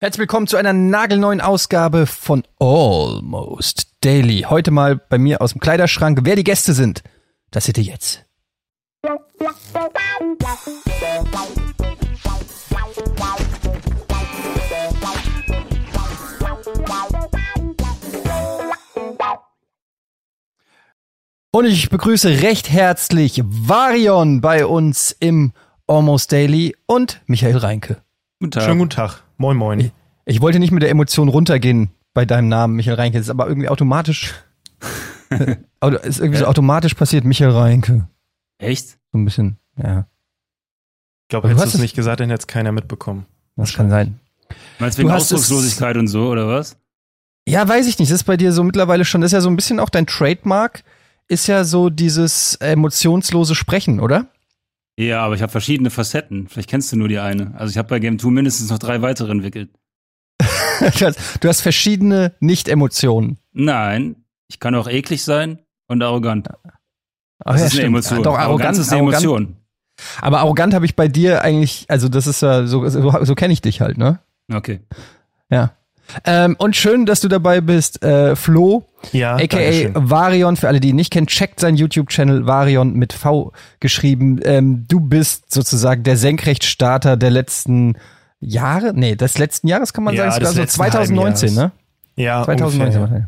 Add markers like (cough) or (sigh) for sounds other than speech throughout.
Herzlich willkommen zu einer nagelneuen Ausgabe von Almost Daily. Heute mal bei mir aus dem Kleiderschrank. Wer die Gäste sind, das seht ihr jetzt. Und ich begrüße recht herzlich Varion bei uns im Almost Daily und Michael Reinke. Guten Tag. Schönen guten Tag. Moin, moin. Ich, ich wollte nicht mit der Emotion runtergehen bei deinem Namen, Michael Reinke. Das ist aber irgendwie automatisch. (laughs) Auto- ist irgendwie so automatisch passiert, Michael Reinke. Echt? So ein bisschen, ja. Ich glaube, hättest hast du es nicht gesagt, dann hätte es keiner mitbekommen. Das kann sein. Meinst du wegen Du hast es- Ausdruckslosigkeit und so, oder was? Ja, weiß ich nicht. Das ist bei dir so mittlerweile schon, das ist ja so ein bisschen auch dein Trademark, ist ja so dieses emotionslose Sprechen, oder? Ja, aber ich habe verschiedene Facetten. Vielleicht kennst du nur die eine. Also ich habe bei Game 2 mindestens noch drei weitere entwickelt. (laughs) Du hast- verschiedene Nicht-Emotionen. Nein, ich kann auch eklig sein und arrogant. Ach Das ja, ist eine stimmt. Emotion. Ah, Doch, arrogant Arroganz ist eine arrogant- Emotion. Aber arrogant habe ich bei dir eigentlich, also das ist ja so, so, so kenne ich dich halt, ne? Okay. Ja. Ähm, und schön, dass du dabei bist, äh, Flo, Ja, aka. Varion, für alle, die ihn nicht kennen, checkt seinen YouTube-Channel Varion mit V geschrieben. Ähm, du bist sozusagen der Senkrechtstarter der letzten Jahre, nee, des letzten Jahres kann man Ja, sagen, des sogar so letzten 2019, ne? Ja, 2019. ungefähr, ja.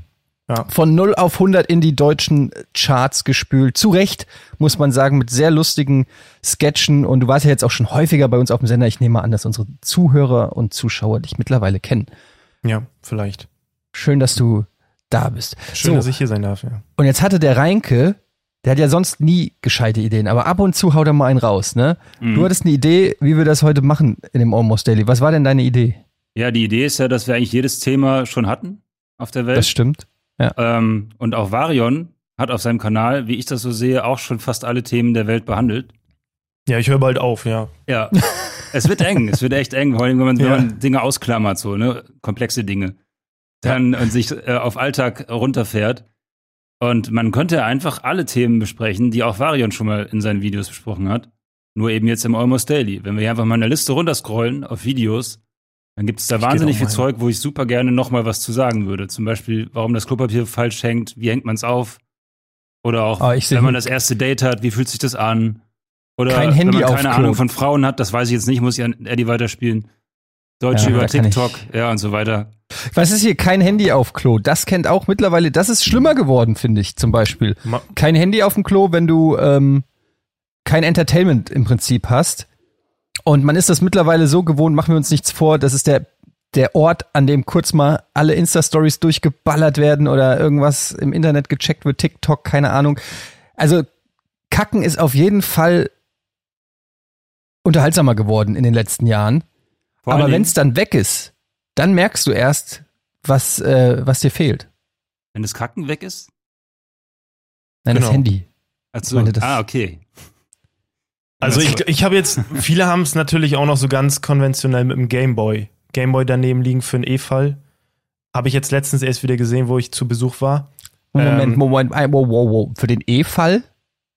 Ja. Von 0 auf 100 in die deutschen Charts gespült. Zu Recht, muss man sagen, mit sehr lustigen Sketchen. Und du warst ja jetzt auch schon häufiger bei uns auf dem Sender. Ich nehme an, dass unsere Zuhörer und Zuschauer dich mittlerweile kennen. Ja, vielleicht. Schön, dass du da bist. Schön, so, dass ich hier sein darf, ja. und jetzt hatte der Reinke, der hat ja sonst nie gescheite Ideen, aber ab und zu haut er mal einen raus, ne? Mhm. Du hattest eine Idee, wie wir das heute machen in dem Almost Daily. Was war denn deine Idee? Ja, die Idee ist ja, dass wir eigentlich jedes Thema schon hatten auf der Welt. Das stimmt. Ähm, und auch Varion hat auf seinem Kanal, wie ich das so sehe, auch schon fast alle Themen der Welt behandelt. Ja, ich höre bald auf, ja. Ja, (laughs) es wird eng, es wird echt eng, vor allem wenn man, wenn Ja. man Dinge ausklammert, so, ne, komplexe Dinge. Dann und sich äh, auf Alltag runterfährt. Und man könnte einfach alle Themen besprechen, die auch Varion schon mal in seinen Videos besprochen hat. Nur eben jetzt im Almost Daily. Wenn wir hier einfach mal eine Liste runterscrollen auf Videos, dann gibt es da Ich wahnsinnig viel Zeug, wo ich super gerne noch mal was zu sagen würde. Zum Beispiel, warum das Klopapier falsch hängt, wie hängt man es auf? Oder auch, seh- wenn man das erste Date hat, wie fühlt sich das an? Oder Kein Handy wenn man keine. Ahnung von Frauen hat, das weiß ich jetzt nicht, muss ich an Eddie weiterspielen. Deutsche Ja, über TikTok, ja und so weiter. Was ist hier? Kein Handy auf Klo. Das kennt auch mittlerweile, das ist schlimmer geworden, finde ich, zum Beispiel. Kein Handy auf dem Klo, wenn du ähm, kein Entertainment im Prinzip hast. Und man ist das mittlerweile so gewohnt, machen wir uns nichts vor, das ist der, der Ort, an dem kurz mal alle Insta-Stories durchgeballert werden oder irgendwas im Internet gecheckt wird, TikTok, keine Ahnung. Also Kacken ist auf jeden Fall unterhaltsamer geworden in den letzten Jahren. Vor Aber wenn es dann weg ist, dann merkst du erst, was, äh, was dir fehlt. wenn das Kacken weg ist? Nein, das Genau. Handy. Also, meinte das- ah, okay. Also ich, ich habe jetzt, viele haben es natürlich auch noch so ganz konventionell mit dem Gameboy. Gameboy daneben liegen für einen E-Fall. Habe ich jetzt letztens erst wieder gesehen, wo ich zu Besuch war. Moment, Ähm, Moment, wow, wow, wow. Für den E-Fall?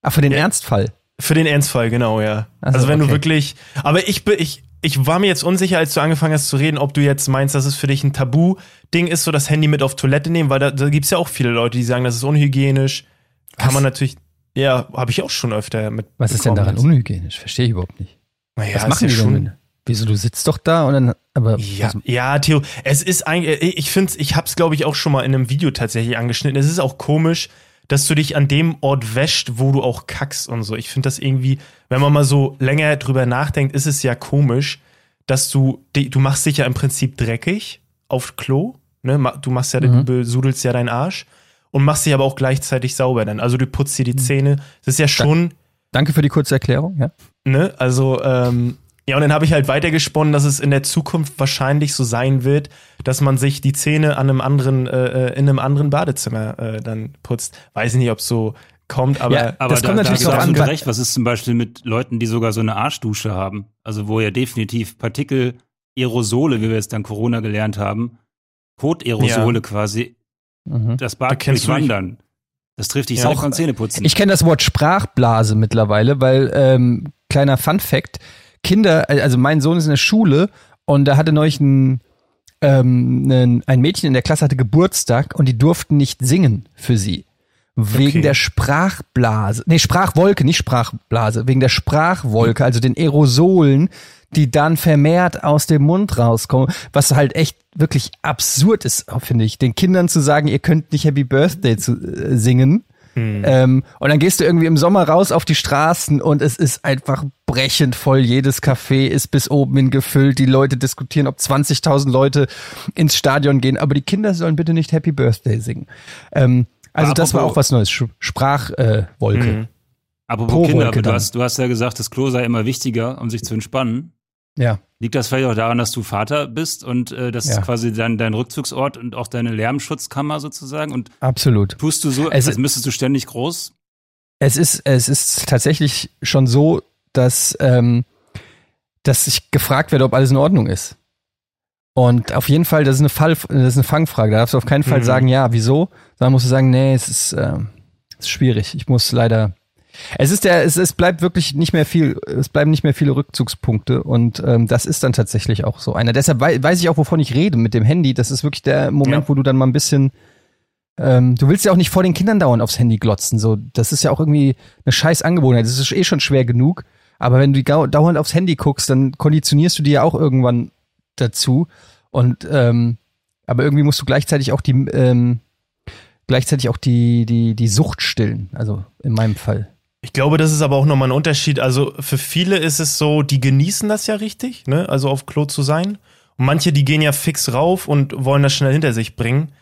Ah, für den Ja. Ernstfall. Für den Ernstfall, genau, ja. Ach so, also wenn okay. du wirklich, aber ich, bin- ich, ich war mir jetzt unsicher, als du angefangen hast zu reden, ob du jetzt meinst, dass es für dich ein Tabu-Ding ist, so das Handy mit auf Toilette nehmen, weil da, da gibt's ja auch viele Leute, die sagen, das ist unhygienisch. Was? Kann man natürlich, ja, habe ich auch schon öfter mit. Was ist denn daran unhygienisch? Verstehe ich überhaupt nicht. Naja, Was machen die schon, denn? Wieso, du sitzt doch da und dann, aber, Ja, also, ja, Theo, es ist eigentlich, ich finde, ich hab's glaube ich auch schon mal in einem Video tatsächlich angeschnitten. Es ist auch komisch, dass du dich an dem Ort wäscht, wo du auch kackst und so. Ich finde das irgendwie, wenn man mal so länger drüber nachdenkt, ist es ja komisch, dass du, du machst dich ja im Prinzip dreckig auf Klo, ne? Du machst ja, Mhm. du besudelst ja deinen Arsch und machst dich aber auch gleichzeitig sauber dann. Also du putzt dir die Zähne. Das ist ja schon, danke für die kurze Erklärung, ja. Ne? Also, ähm, ja, und dann habe ich halt weitergesponnen, dass es in der Zukunft wahrscheinlich so sein wird, dass man sich die Zähne an einem anderen, äh, äh, in einem anderen Badezimmer äh, dann putzt. Weiß ich nicht, ob es so kommt, aber Ja, Aber Das da, kommt natürlich da drauf hast an, recht. Was ist zum Beispiel mit Leuten, die sogar so eine Arschdusche haben? Also wo ja definitiv Partikel, Aerosole, wie wir es dann Corona gelernt haben, Kot-Aerosole Ja. quasi, Mhm. das Da Bad dich- durchwandern. Das trifft dich Ja, auch- beim Zähneputzen. Ich kenne das Wort Sprachblase mittlerweile, weil, ähm, kleiner Fun Fact, Kinder, äh, also mein Sohn ist in der Schule und da hatte neulich ein, ähm, ein, Mädchen in der Klasse hatte Geburtstag und die durften nicht singen für sie. Wegen Okay. der Sprachblase, nee, Sprachwolke, nicht Sprachblase, wegen der Sprachwolke, also den Aerosolen, die dann vermehrt aus dem Mund rauskommen, was halt echt wirklich absurd ist, finde ich, den Kindern zu sagen, ihr könnt nicht Happy Birthday zu, äh, singen. Ähm, und dann gehst du irgendwie im Sommer raus auf die Straßen und es ist einfach brechend voll. Jedes Café ist bis oben hin gefüllt. Die Leute diskutieren, ob 20.000 Leute ins Stadion gehen. Aber die Kinder sollen bitte nicht Happy Birthday singen. Ähm, also Aber das war auch was Neues. Sprachwolke. Äh. Mhm. Apropos Pro Kinder, aber du hast, du hast ja gesagt, das Klo sei immer wichtiger, um sich zu entspannen. Ja. Liegt das vielleicht auch daran, dass du Vater bist und äh, das Ja. ist quasi dein, dein Rückzugsort und auch deine Lärmschutzkammer sozusagen? Und Absolut. tust du so, Es- als müsstest du ständig groß? Es ist, es ist tatsächlich schon so, dass, ähm, dass ich gefragt werde, ob alles in Ordnung ist. Und auf jeden Fall, das ist eine Fall, das ist eine Fangfrage. Da darfst du auf keinen Fall Mhm. sagen, ja, wieso? Sondern musst du sagen, nee, es ist, ähm, es ist schwierig. Ich muss leider. Es ist der, es, es bleibt wirklich nicht mehr viel, es bleiben nicht mehr viele Rückzugspunkte und ähm, das ist dann tatsächlich auch so einer. Deshalb wei weiß ich auch, wovon ich rede mit dem Handy. Das ist wirklich der Moment, Ja. wo du dann mal ein bisschen ähm, du willst ja auch nicht vor den Kindern dauernd aufs Handy glotzen. So, das ist ja auch irgendwie eine scheiß Angewohnheit. Das ist eh schon schwer genug. Aber wenn du dauernd aufs Handy guckst, dann konditionierst du dir ja auch irgendwann dazu. Und ähm, aber irgendwie musst du gleichzeitig auch die ähm, gleichzeitig auch die die die Sucht stillen. Also in meinem Fall. Ich glaube, das ist aber auch nochmal ein Unterschied. Also für viele ist es so, die genießen das ja richtig, ne? Also auf Klo zu sein. Und manche, die gehen ja fix rauf und wollen das schnell hinter sich bringen.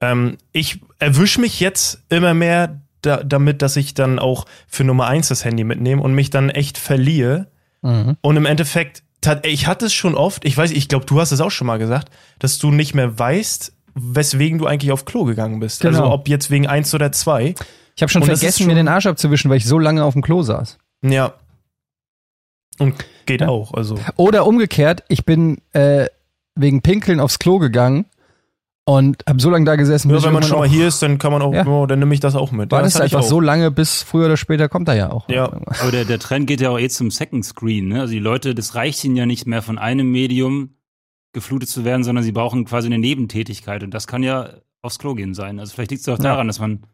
Ähm, ich erwische mich jetzt immer mehr da, damit, dass ich dann auch für Nummer eins das Handy mitnehme und mich dann echt verliere. Und im Endeffekt, ich hatte es schon oft, ich weiß, ich glaube, du hast es auch schon mal gesagt, dass du nicht mehr weißt, weswegen du eigentlich auf Klo gegangen bist. Genau. Also ob jetzt wegen eins oder zwei. Ich habe schon Und das vergessen, schon- mir den Arsch abzuwischen, weil ich so lange auf dem Klo saß. Ja. Und geht Ja. auch, also. Oder umgekehrt, ich bin äh, wegen Pinkeln aufs Klo gegangen und habe so lange da gesessen, Ja, bis wenn man schon mal hier ist, dann kann man auch, Ja. oh, dann nehme ich das auch mit. war ja, das ich einfach so lange, bis früher oder später kommt er ja auch. Ja. Aber der, der Trend geht ja auch eh zum Second Screen. Ne? Also die Leute, das reicht ihnen ja nicht mehr von einem Medium geflutet zu werden, sondern sie brauchen quasi eine Nebentätigkeit. Und das kann ja aufs Klo gehen sein. Also vielleicht liegt es auch Ja. daran, dass man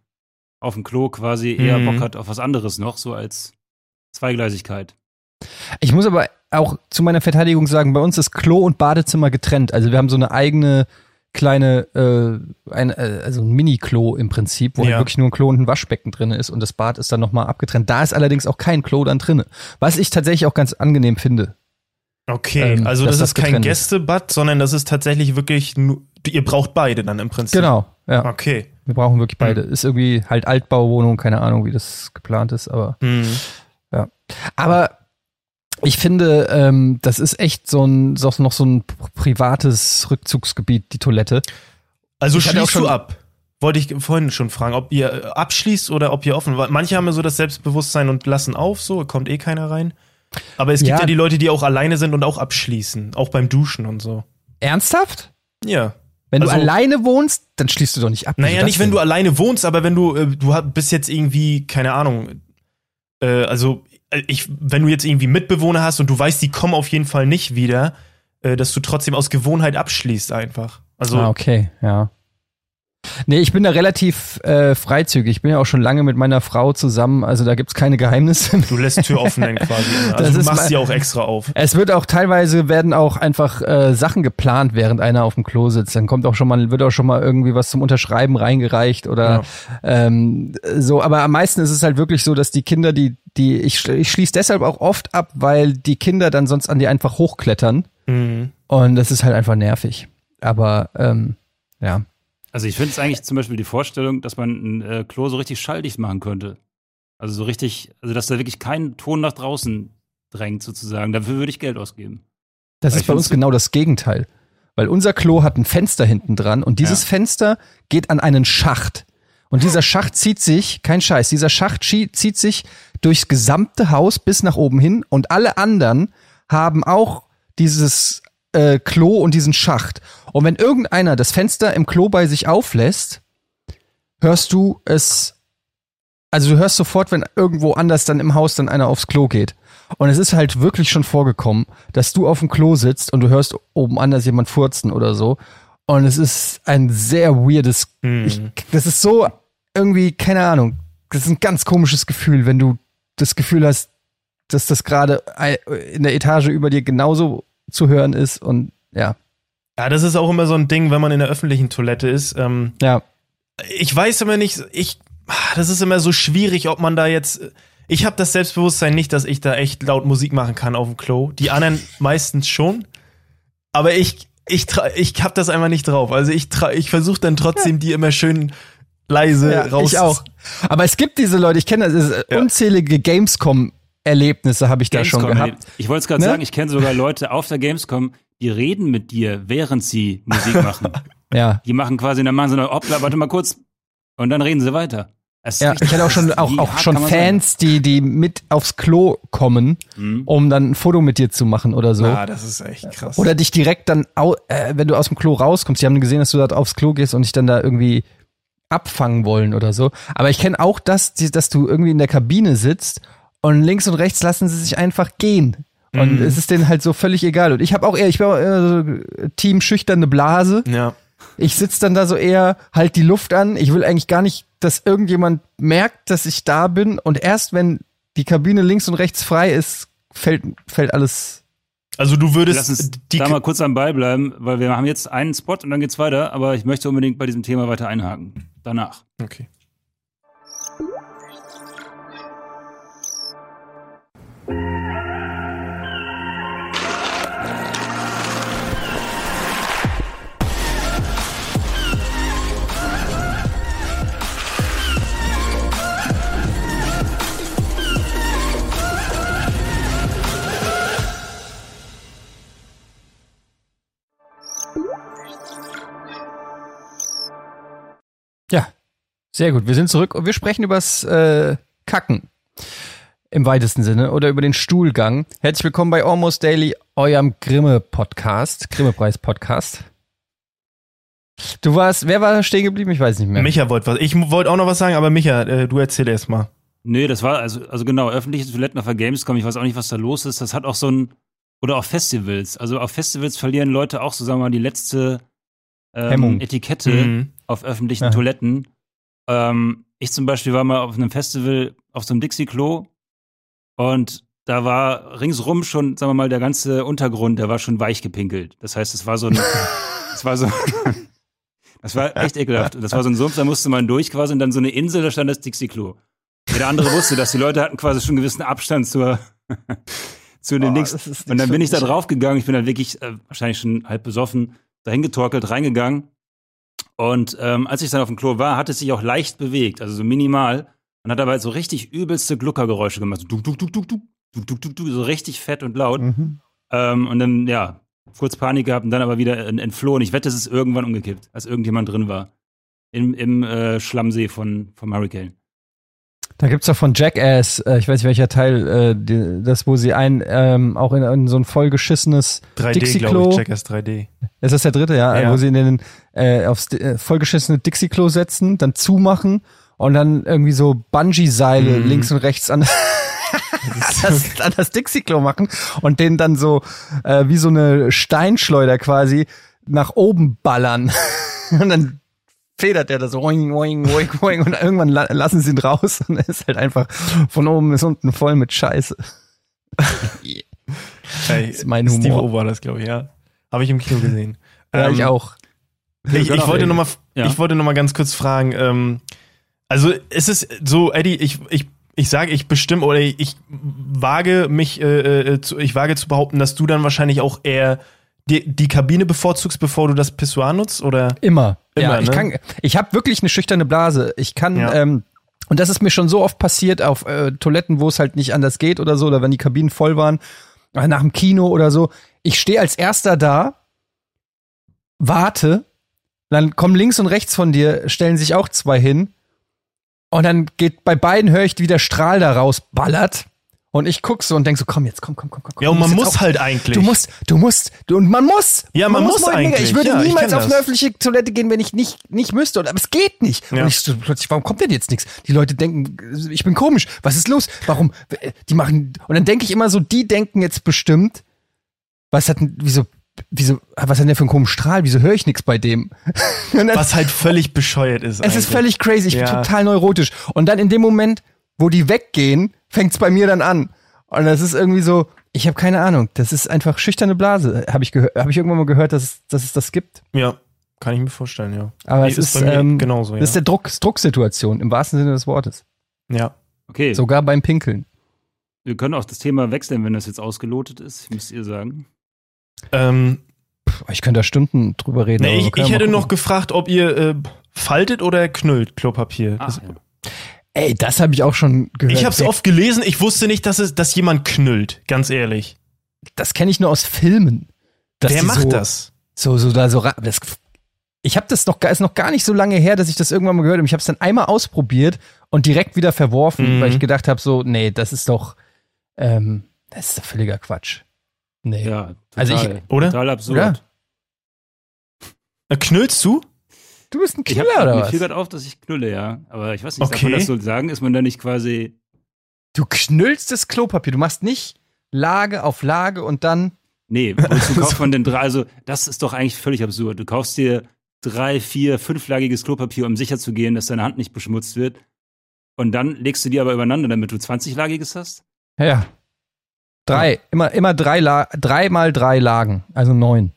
auf dem Klo quasi eher Mhm. Bock hat auf was anderes noch, so als Zweigleisigkeit. Ich muss aber auch zu meiner Verteidigung sagen, bei uns ist Klo und Badezimmer getrennt. Also wir haben so eine eigene kleine, äh, ein, äh, also ein Mini-Klo im Prinzip, wo Ja. halt wirklich nur ein Klo und ein Waschbecken drin ist und das Bad ist dann nochmal abgetrennt. Da ist allerdings auch kein Klo dann drinne. Was ich tatsächlich auch ganz angenehm finde. Okay, Ähm, also das, das ist kein. Gästebad, sondern das ist tatsächlich wirklich, nur, ihr braucht beide dann im Prinzip. Genau, ja. Okay. Wir brauchen wirklich beide. Ist irgendwie halt Altbauwohnung, keine Ahnung, wie das geplant ist, aber Hm. Aber ich finde, ähm, das ist echt so ein, so noch so ein privates Rückzugsgebiet, die Toilette. Also Ich schließt du ab? Wollte ich vorhin schon fragen, ob ihr äh, abschließt oder ob ihr offen. Manche haben ja so das Selbstbewusstsein und lassen auf, so kommt eh keiner rein. Aber es gibt Ja. ja die Leute, die auch alleine sind und auch abschließen, auch beim Duschen und so. Ernsthaft? Ja. Wenn Also- du alleine wohnst, dann schließt du doch nicht ab. Naja, nicht, wenn du alleine wohnst, aber wenn du, äh, du bist jetzt irgendwie, keine Ahnung, äh, also äh, ich, wenn du jetzt irgendwie Mitbewohner hast und du weißt, die kommen auf jeden Fall nicht wieder, äh, dass du trotzdem aus Gewohnheit abschließt einfach. Also, ah, okay, ja. Nee, ich bin da relativ äh, freizügig. Ich bin ja auch schon lange mit meiner Frau zusammen, also da gibt's keine Geheimnisse. du lässt Tür offen dann quasi. Das Also du ist machst sie auch extra auf. Es wird auch teilweise werden auch einfach äh, Sachen geplant, während einer auf dem Klo sitzt. Dann kommt auch schon mal, wird auch schon mal irgendwie was zum Unterschreiben reingereicht oder ähm, so. Aber am meisten ist es halt wirklich so, dass die Kinder, die, die, ich, ich schließe deshalb auch oft ab, weil die Kinder dann sonst an die einfach hochklettern Mhm. und das ist halt einfach nervig. Aber ähm, ja. Also ich finde es eigentlich zum Beispiel die Vorstellung, dass man ein äh, Klo so richtig schalldicht machen könnte. Also so richtig, also dass da wirklich kein Ton nach draußen drängt sozusagen. Dafür würde ich Geld ausgeben. Das Weil ist bei uns genau das Gegenteil. Weil unser Klo hat ein Fenster hinten dran und dieses Ja. Fenster geht an einen Schacht. Und dieser Schacht zieht sich, kein Scheiß, dieser Schacht zieht sich durchs gesamte Haus bis nach oben hin und alle anderen haben auch dieses äh, Klo und diesen Schacht. Und wenn irgendeiner das Fenster im Klo bei sich auflässt, hörst du es, also du hörst sofort, wenn irgendwo anders dann im Haus dann einer aufs Klo geht. Und es ist halt wirklich schon vorgekommen, dass du auf dem Klo sitzt und du hörst oben an, dass jemand furzen oder so. Und es ist ein sehr weirdes, Mhm. ich, das ist so irgendwie, keine Ahnung, das ist ein ganz komisches Gefühl, wenn du das Gefühl hast, dass das gerade in der Etage über dir genauso zu hören ist und ja, Ja, das ist auch immer so ein Ding, wenn man in der öffentlichen Toilette ist. Ähm, ja, ich weiß immer nicht, ich, das ist immer so schwierig, ob man da jetzt, ich habe das Selbstbewusstsein nicht, dass ich da echt laut Musik machen kann auf dem Klo. Die anderen (laughs) meistens schon. Aber ich, ich, ich hab das einfach nicht drauf. Also ich, ich versuche dann trotzdem die immer schön leise ja raus. ich auch. Aber es gibt diese Leute, ich kenne das, es ist Ja. unzählige Gamescom-Erlebnisse habe ich da schon Gamescom, gehabt. Ich wollte es gerade Ne? sagen, ich kenne sogar Leute auf der Gamescom, die reden mit dir, während sie Musik machen. (laughs) Ja. die machen quasi, dann machen sie eine Hoppla, warte mal kurz. Und dann reden sie weiter. Ja, ich hatte auch schon, auch, auch schon sein? Fans, die, die mit aufs Klo kommen, Mhm. um dann ein Foto mit dir zu machen oder so. Ah, das ist echt krass. Oder dich direkt dann, äh, wenn du aus dem Klo rauskommst, die haben gesehen, dass du da aufs Klo gehst und dich dann da irgendwie abfangen wollen oder so. Aber ich kenne auch das, dass du irgendwie in der Kabine sitzt und links und rechts lassen sie sich einfach gehen. Und Mhm. es ist denen halt so völlig egal. Und ich habe auch eher, ich bin auch eher so Team schüchterne Blase. ja. Ich sitz dann da so eher, halt die Luft an. Ich will eigentlich gar nicht, dass irgendjemand merkt, dass ich da bin. Und erst wenn die Kabine links und rechts frei ist, fällt, fällt alles. Also du Lass würdest uns die da mal kurz am Ball bleiben, weil wir haben jetzt einen Spot und dann geht's weiter, aber ich möchte unbedingt bei diesem Thema weiter einhaken. Danach. Okay. Sehr gut. Wir sind zurück und wir sprechen übers äh, Kacken. Im weitesten Sinne oder über den Stuhlgang. Herzlich willkommen bei Almost Daily, eurem Grimme-Podcast, Grimme-Preis-Podcast. Du warst, wer war stehen geblieben? Ich weiß nicht mehr. Micha wollte was. Ich wollte auch noch was sagen, aber Micha, äh, du erzähl erst mal. Nee, das war, also, also genau, öffentliche Toiletten auf der Gamescom, ich weiß auch nicht, was da los ist. Das hat auch so ein, oder auch Festivals. Also auf Festivals verlieren Leute auch, so sagen wir mal, die letzte ähm. Etikette Mhm. auf öffentlichen Ja. Toiletten. Ähm, ich zum Beispiel war mal auf einem Festival auf so einem Dixie-Klo und da war ringsrum schon, sagen wir mal, der ganze Untergrund, der war schon weich gepinkelt. Das heißt, es war so ein, (laughs) es war so, das war echt ekelhaft. Und Das war so ein Sumpf, da musste man durch quasi und dann so eine Insel, da stand das Dixie-Klo. Jeder andere wusste, dass die Leute hatten quasi schon einen gewissen Abstand zur, (laughs) zu den Oh, ist Und dann bin ich da mich. draufgegangen. Ich bin dann wirklich äh, wahrscheinlich schon halb besoffen dahin getorkelt, reingegangen. Und ähm, als ich dann auf dem Klo war, hat es sich auch leicht bewegt, also so minimal. Und hat dabei so richtig übelste Gluckergeräusche gemacht. So, duk, duk, duk, duk, duk, duk, duk, duk, so richtig fett und laut. Mhm. Ähm, und dann, ja, kurz Panik gehabt und dann aber wieder ent- entflohen. Ich wette, es ist irgendwann umgekippt, als irgendjemand drin war. Im, im äh, Schlammsee von, vom Hurricane. Da gibt's doch von Jackass, äh, ich weiß nicht welcher Teil, äh, die, das, wo sie ein, ähm, auch in, in so ein vollgeschissenes 3D, Dixie-Klo. glaube ich. Checkers 3D. Ist das der dritte, ja? Ja. Wo sie in den äh, aufs äh, vollgeschissene Dixie-Klo setzen, dann zumachen und dann irgendwie so Bungee-Seile Mhm. links und rechts an, (laughs) das, an das Dixie-Klo machen und den dann so äh, wie so eine Steinschleuder quasi nach oben ballern. (laughs) und dann federt der da so oing, oing, oing, (laughs) oing und irgendwann la lassen sie ihn raus und er ist halt einfach von oben bis unten voll mit Scheiße. (laughs) Hey, ist mein Steve Humor. O war das, glaube ich, ja. Habe ich im Kino gesehen. Ja, Ähm, ich auch. Ich, ich, wollte noch mal, Ja. ich wollte noch mal ganz kurz fragen, ähm, also ist es so, Eddie, ich, ich, ich sage, ich bestimme oder ich wage mich, äh, äh, zu, ich wage zu behaupten, dass du dann wahrscheinlich auch eher die, die Kabine bevorzugst, bevor du das Pissoir nutzt, oder? Immer. Immer, ja, ich ne? kann, ich habe wirklich eine schüchterne Blase. Ich kann, Ja. ähm, und das ist mir schon so oft passiert auf äh, Toiletten, wo es halt nicht anders geht oder so, oder wenn die Kabinen voll waren, oder nach dem Kino oder so. Ich stehe als erster da, warte, dann kommen links und rechts von dir, stellen sich auch zwei hin. Und dann geht bei beiden höre ich, wie der Strahl da rausballert. Und ich guck so und denk so, komm jetzt, komm, komm, komm, komm. Ja, und man muss halt eigentlich. Du musst, du musst, du, und man muss. Ja, man muss mal mega. eigentlich. Ich würde Ja, ich niemals kenn auf eine das. öffentliche Toilette gehen, wenn ich nicht, nicht müsste. Und- Aber es geht nicht. Ja. Und ich so, plötzlich, warum kommt denn jetzt nichts? Die Leute denken, ich bin komisch. Was ist los? Warum? Die machen, und dann denke ich immer so, die denken jetzt bestimmt, was hat wieso, wieso, was hat denn der für einen komischen Strahl? Wieso höre ich nichts bei dem? (laughs) Dann- was halt völlig bescheuert ist. es ist eigentlich. völlig crazy. Ich bin Ja. total neurotisch. Und dann in dem Moment, wo die weggehen, fängt's bei mir dann an. Und das ist irgendwie so, ich habe keine Ahnung. Das ist einfach schüchterne Blase. Habe ich, gehört- hab ich irgendwann mal gehört, dass es, dass es das gibt. Ja, kann ich mir vorstellen, ja. Aber Nee, es ist, bei mir ähm, genauso, ja. das ist der Druck, Drucksituation im wahrsten Sinne des Wortes. ja. Okay, Sogar beim Pinkeln. wir können auch das Thema wechseln, wenn das jetzt ausgelotet ist, müsst ihr sagen. Ähm, Puh, Ich könnte da Stunden drüber reden. nee, ich, ich hätte noch gefragt, ob ihr äh, faltet oder knüllt Klopapier. Ah, Das- ja. Ey, das habe ich auch schon gehört. ich habe es oft gelesen, ich wusste nicht, dass, es, dass jemand knüllt, ganz ehrlich. Das kenne ich nur aus Filmen. Wer macht so, das? So, so da so. Das, ich habe das noch, gar- ist noch gar nicht so lange her, dass ich das irgendwann mal gehört habe. Ich habe es dann einmal ausprobiert und direkt wieder verworfen, Mhm. weil ich gedacht habe, so, nee, das ist doch, ähm, das ist doch völliger Quatsch. Nee. ja, Also ich- total, oder? Total absurd. Oder? Äh, Knüllst du? Du bist ein Ich Killer hab, oder mir was? fiel gerade auf, dass ich knülle, ja. Aber ich weiß nicht, Okay. man das so sagen? Ist man da nicht quasi. Du knüllst das Klopapier. Du machst nicht Lage auf Lage und dann. Nee, wozu (laughs) kauft man denn drei? Also, das ist doch eigentlich völlig absurd. Du kaufst dir drei, vier, fünflagiges Klopapier, um sicher zu gehen, dass deine Hand nicht beschmutzt wird. Und dann legst du die aber übereinander, damit du 20-lagiges hast? Ja, ja. Drei. Immer, immer drei, La drei mal drei Lagen. Also neun.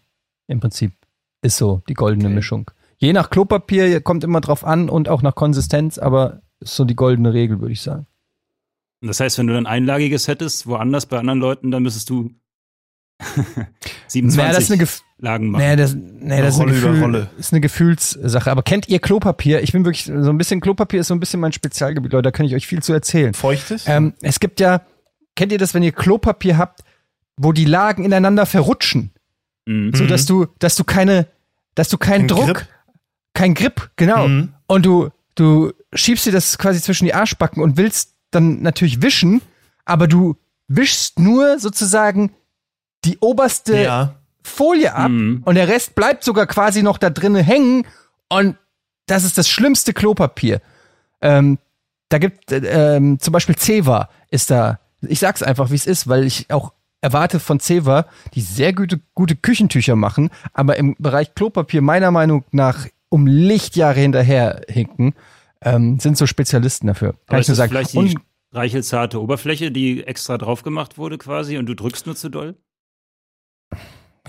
Im Prinzip. Ist so die goldene Okay. Mischung. Je nach Klopapier kommt immer drauf an und auch nach Konsistenz, aber ist so die goldene Regel, würde ich sagen. Das heißt, wenn du dann einlagiges hättest, woanders bei anderen Leuten, dann müsstest du 27 (laughs) Naja, das ist eine, Gef Lagen machen. naja, das, naja, das ist, eine Gefühl, Rolle. ist eine Gefühlssache. Aber kennt ihr Klopapier? Ich bin wirklich so ein bisschen, Klopapier ist so ein bisschen mein Spezialgebiet, Leute. Da kann ich euch viel zu erzählen. Feuchtes? Ähm, es gibt ja, kennt ihr das, wenn ihr Klopapier habt, wo die Lagen ineinander verrutschen? Mhm. So dass du, dass du keine, dass du keinen Ein Druck, Grip? Kein Grip, genau. Mhm. Und du, du schiebst dir das quasi zwischen die Arschbacken und willst dann natürlich wischen, aber du wischst nur sozusagen die oberste ja. Folie ab Mhm. und der Rest bleibt sogar quasi noch da drinnen hängen und das ist das schlimmste Klopapier. Ähm, da gibt äh, ähm, zum Beispiel Ceva ist da. Ich sag's einfach, wie es ist, weil ich auch erwarte von Ceva, die sehr gute, gute Küchentücher machen, aber im Bereich Klopapier meiner Meinung nach um Lichtjahre hinterher hinken, ähm, sind so Spezialisten dafür. Kann Aber ich ist nur sagen. vielleicht die Und, reichelzarte Oberfläche, die extra drauf gemacht wurde quasi und du drückst nur zu doll?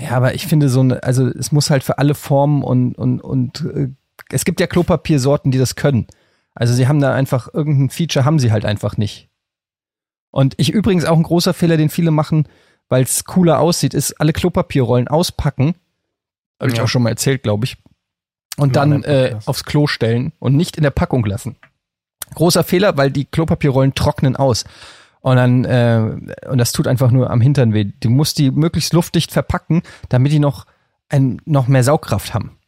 ja, aber ich finde so eine, also es muss halt für alle Formen und, und, und äh, es gibt ja Klopapiersorten, die das können. Also sie haben da einfach irgendein Feature, haben sie halt einfach nicht. Und ich übrigens auch ein großer Fehler, den viele machen, weil es cooler aussieht, ist alle Klopapierrollen auspacken. Habe ich Ja. auch schon mal erzählt, glaube ich. Und dann äh, aufs Klo stellen und nicht in der Packung lassen. Großer Fehler, weil die Klopapierrollen trocknen aus. Und dann, äh, und das tut einfach nur am Hintern weh. Du musst die möglichst luftdicht verpacken, damit die noch, ein, noch mehr Saugkraft haben.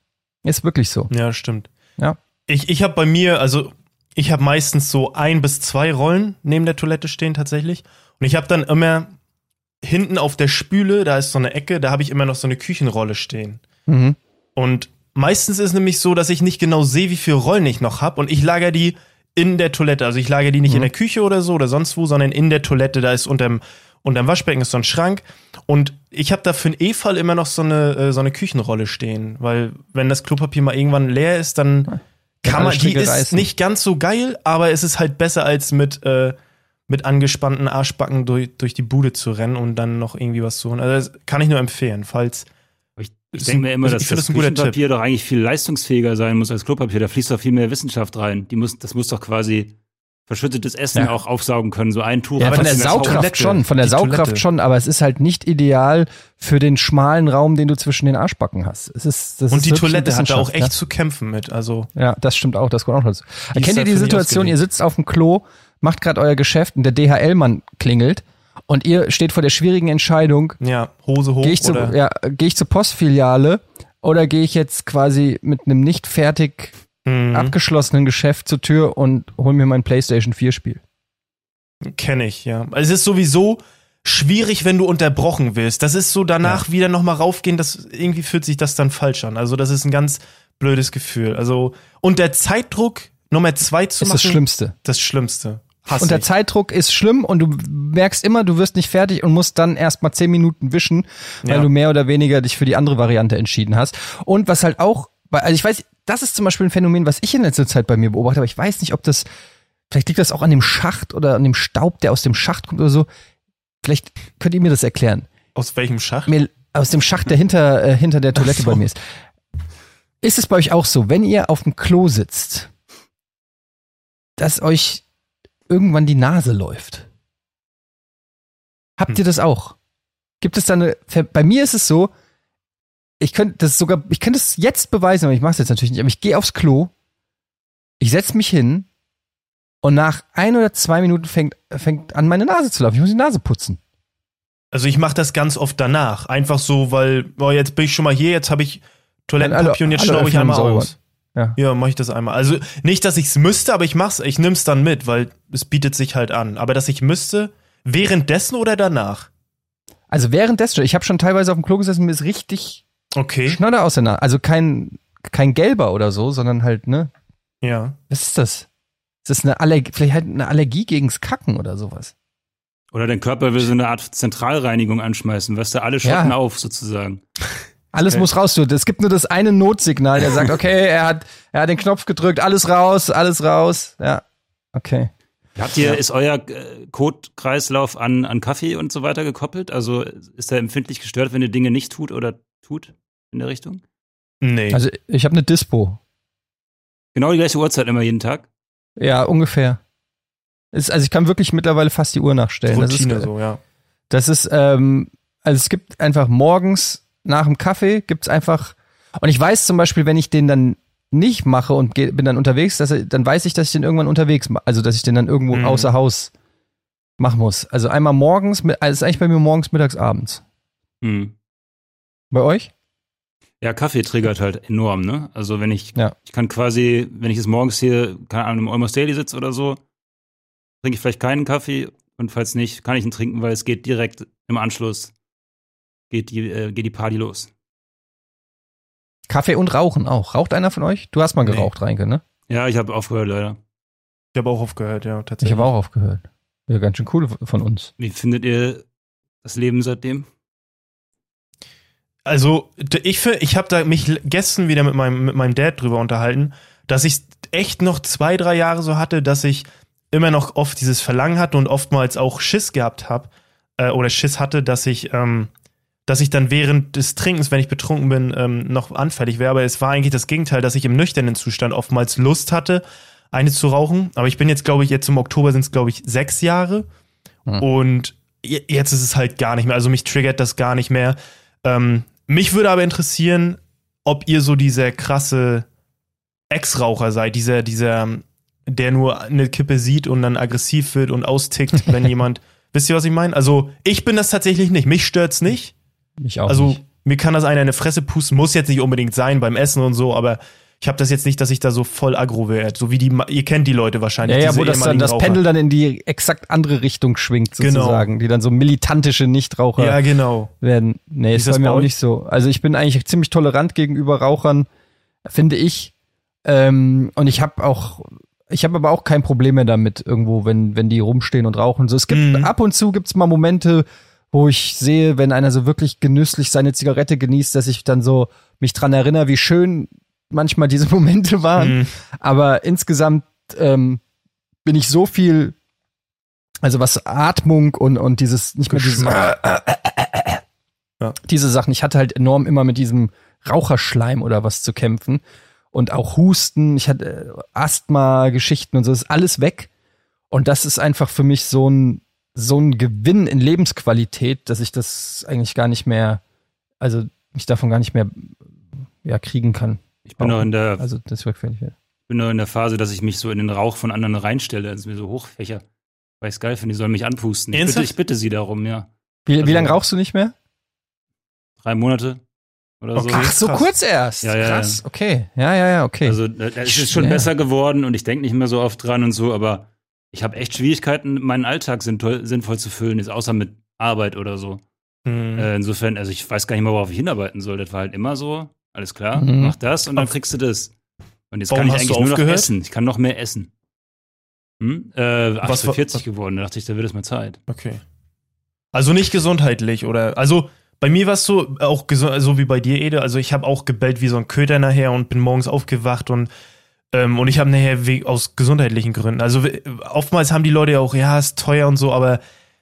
Ist wirklich so. Ja, stimmt. Ja. Ich, ich habe bei mir, also ich habe meistens so ein bis zwei Rollen neben der Toilette stehen tatsächlich. Und ich habe dann immer hinten auf der Spüle, da ist so eine Ecke, da habe ich immer noch so eine Küchenrolle stehen. Mhm. Und meistens ist es nämlich so, dass ich nicht genau sehe, wie viele Rollen ich noch habe und ich lager die in der Toilette. Also ich lager die nicht Mhm. in der Küche oder so oder sonst wo, sondern in der Toilette. Da ist unterm, unterm Waschbecken ist so ein Schrank. Und ich habe da für den E-Fall immer noch so eine, äh, so eine Küchenrolle stehen. Weil wenn das Klopapier mal irgendwann leer ist, dann Wenn kann man, die ist reißen. nicht ganz so geil, aber es ist halt besser als mit, äh, mit angespannten Arschbacken durch, durch die Bude zu rennen und dann noch irgendwie was zu holen. Also das kann ich nur empfehlen, falls. Ich, denke mir immer, dass das, das Küchenpapier doch eigentlich viel leistungsfähiger sein muss als Klopapier. Da fließt doch viel mehr Wissenschaft rein. Die muss, das muss doch quasi verschüttetes Essen Ja. auch aufsaugen können. So ein Tuch. Ja, von der Saugkraft schon, von der Die Saugkraft Toilette. schon, aber es ist halt nicht ideal für den schmalen Raum, den du zwischen den Arschbacken hast. Es ist, das Und ist die Toilette hat da auch echt zu kämpfen mit. Also Ja, das stimmt auch, das kommt auch dazu. Kennt ihr die Situation, ihr sitzt auf dem Klo, macht gerade euer Geschäft und der DHL-Mann klingelt und ihr steht vor der schwierigen Entscheidung, ja, Hose hoch gehe ich, zu, oder ja, geh ich zur Postfiliale oder gehe ich jetzt quasi mit einem nicht fertig Mhm. abgeschlossenen Geschäft zur Tür und hol mir mein PlayStation 4 Spiel? Kenne ich, ja. Es ist sowieso schwierig, wenn du unterbrochen wirst. Das ist so danach ja. wieder nochmal raufgehen, das irgendwie fühlt sich das dann falsch an. Also, das ist ein ganz blödes Gefühl. Also, und der Zeitdruck, Nummer zwei zu ist machen. Das Schlimmste. Das Schlimmste. Hass und der ich. Zeitdruck ist schlimm und du merkst immer, du wirst nicht fertig und musst dann erstmal zehn Minuten wischen, weil ja. du mehr oder weniger dich für die andere Variante entschieden hast. Und was halt auch, also ich weiß, das ist zum Beispiel ein Phänomen, was ich in letzter Zeit bei mir beobachte, aber ich weiß nicht, ob das, vielleicht liegt das auch an dem Schacht oder an dem Staub, der aus dem Schacht kommt oder so. Vielleicht könnt ihr mir das erklären. Aus welchem Schacht? Mir, aus dem Schacht, der hinter, äh, hinter der Toilette so. bei mir ist. Ist es bei euch auch so, wenn ihr auf dem Klo sitzt, dass euch irgendwann die Nase läuft? Habt hm. ihr das auch? Gibt es da eine, bei mir ist es so, ich könnte das sogar, ich könnte es jetzt beweisen, aber ich mache es jetzt natürlich nicht, aber ich gehe aufs Klo, ich setze mich hin und nach ein oder zwei Minuten fängt, fängt an, meine Nase zu laufen. Ich muss die Nase putzen. Also ich mache das ganz oft danach. Einfach so, weil, oh, jetzt bin ich schon mal hier, jetzt habe ich Toilettenpapier und jetzt schnaube ich einmal aus. Ja, ja mache ich das einmal. Also nicht, dass ich es müsste, aber ich mach's, ich nimm's dann mit, weil es bietet sich halt an. Aber dass ich müsste, währenddessen oder danach? Also währenddessen, ich habe schon teilweise auf dem Klo gesessen, mir ist richtig okay. Schnodder aus der Nase. Also kein, kein gelber oder so, sondern halt, ne? Ja. Was ist das? Ist das eine Allergie, vielleicht halt eine Allergie gegens Kacken oder sowas? Oder dein Körper will so eine Art Zentralreinigung anschmeißen, weißt du, alle schotten ja. auf sozusagen. Alles okay. muss raus. Du. Es gibt nur das eine Notsignal, der sagt, (laughs) okay, er hat, er hat den Knopf gedrückt, alles raus, alles raus. Ja, okay. Habt ihr, ja. ist euer äh, Kotkreislauf an, an Kaffee und so weiter gekoppelt? Also ist er empfindlich gestört, wenn ihr Dinge nicht tut oder tut in der Richtung? Nee. Also ich habe eine Dispo. Genau die gleiche Uhrzeit immer jeden Tag? Ja, ungefähr. Ist, also ich kann wirklich mittlerweile fast die Uhr nachstellen. Routine das ist, so, ja. Das ist, ähm, also es gibt einfach morgens nach dem Kaffee gibt's einfach, und ich weiß zum Beispiel, wenn ich den dann nicht mache und geh, bin dann unterwegs, dass, dann weiß ich, dass ich den irgendwann unterwegs, also dass ich den dann irgendwo mhm. außer Haus machen muss. Also einmal morgens, also ist eigentlich bei mir morgens, mittags, abends. Mhm. Bei euch? Ja, Kaffee triggert halt enorm, ne? Also wenn ich, ja. ich kann quasi, wenn ich jetzt morgens hier, keine Ahnung, im Almost Daily sitze oder so, trinke ich vielleicht keinen Kaffee und falls nicht, kann ich ihn trinken, weil es geht direkt im Anschluss, geht die, äh, geht die Party los. Kaffee und Rauchen auch. Raucht einer von euch? Du hast mal geraucht, nee. Reinke, ne? Ja, ich habe aufgehört, leider. Ich habe auch aufgehört, ja, tatsächlich. Ich habe auch aufgehört. Ja, ganz schön cool von uns. Wie findet ihr das Leben seitdem? Also, ich, ich habe da mich gestern wieder mit meinem, mit meinem Dad drüber unterhalten, dass ich echt noch zwei, drei Jahre so hatte, dass ich immer noch oft dieses Verlangen hatte und oftmals auch Schiss gehabt habe äh, oder Schiss hatte, dass ich, ähm, dass ich dann während des Trinkens, wenn ich betrunken bin, ähm, noch anfällig wäre. Aber es war eigentlich das Gegenteil, dass ich im nüchternen Zustand oftmals Lust hatte, eine zu rauchen. Aber ich bin jetzt, glaube ich, jetzt im Oktober sind es, glaube ich, sechs Jahre. Hm. Und jetzt ist es halt gar nicht mehr. Also mich triggert das gar nicht mehr. Ähm, mich würde aber interessieren, ob ihr so dieser krasse Ex-Raucher seid, dieser, dieser, der nur eine Kippe sieht und dann aggressiv wird und austickt, wenn (laughs) jemand. Wisst ihr, was ich meine? Also, ich bin das tatsächlich nicht. Mich stört's nicht. Mich auch. Also, nicht. mir kann das einer in eine Fresse pusten, muss jetzt nicht unbedingt sein beim Essen und so, aber ich habe das jetzt nicht, dass ich da so voll aggro werde. So wie die, ihr kennt die Leute wahrscheinlich. Ja, ja wo das dann das Raucher. Pendel dann in die exakt andere Richtung schwingt, genau. sozusagen. Genau. Die dann so militantische Nichtraucher ja, genau. werden. Nee, ist, ist bei mir auch nicht so. Also ich bin eigentlich ziemlich tolerant gegenüber Rauchern, finde ich. Ähm, und ich habe auch, ich habe aber auch kein Problem mehr damit, irgendwo, wenn, wenn die rumstehen und rauchen. So, es gibt mhm. ab und zu gibt's mal Momente, wo ich sehe, wenn einer so wirklich genüsslich seine Zigarette genießt, dass ich dann so mich dran erinnere, wie schön manchmal diese (laughs) Momente waren. Mhm. Aber insgesamt ähm, bin ich so viel, also was Atmung und, und dieses, nicht mehr dieses, äh, äh, äh, ja. diese Sachen. Ich hatte halt enorm immer mit diesem Raucherschleim oder was zu kämpfen. Und auch Husten, ich hatte Asthma-Geschichten und so, ist alles weg. Und das ist einfach für mich so ein, so ein Gewinn in Lebensqualität, dass ich das eigentlich gar nicht mehr, also mich davon gar nicht mehr ja, kriegen kann. Ich bin noch in der, also das wird. bin noch in der Phase, dass ich mich so in den Rauch von anderen reinstelle, also mir so hochfächer. Weil ich es geil finde, die sollen mich anpusten. Ich bitte, ich bitte, sie darum, ja. Wie, also, wie lange rauchst du nicht mehr? Drei Monate oder okay. so. Ach, so kurz erst. Ja, ja, Krass, okay. Ja, ja, ja, okay. Also es ist schon besser geworden und ich denke nicht mehr so oft dran und so, aber ich habe echt Schwierigkeiten, meinen Alltag sinnvoll, sinnvoll zu füllen, jetzt außer mit Arbeit oder so. Mhm. Äh, insofern, also ich weiß gar nicht mehr, worauf ich hinarbeiten soll. Das war halt immer so, alles klar, Mhm. mach das und dann kriegst du das. Und jetzt Warum kann ich eigentlich nur noch essen. Ich kann noch mehr essen. Hm? Äh, ach, Was ich bin war- 40 geworden, da dachte ich, da wird es mal Zeit. Okay. Also nicht gesundheitlich, oder? Also bei mir war es so, auch so wie bei dir, Ede. Also ich habe auch gebellt wie so ein Köter nachher und bin morgens aufgewacht und und ich habe nachher aus gesundheitlichen Gründen. Also oftmals haben die Leute ja auch, ja, ist teuer und so, aber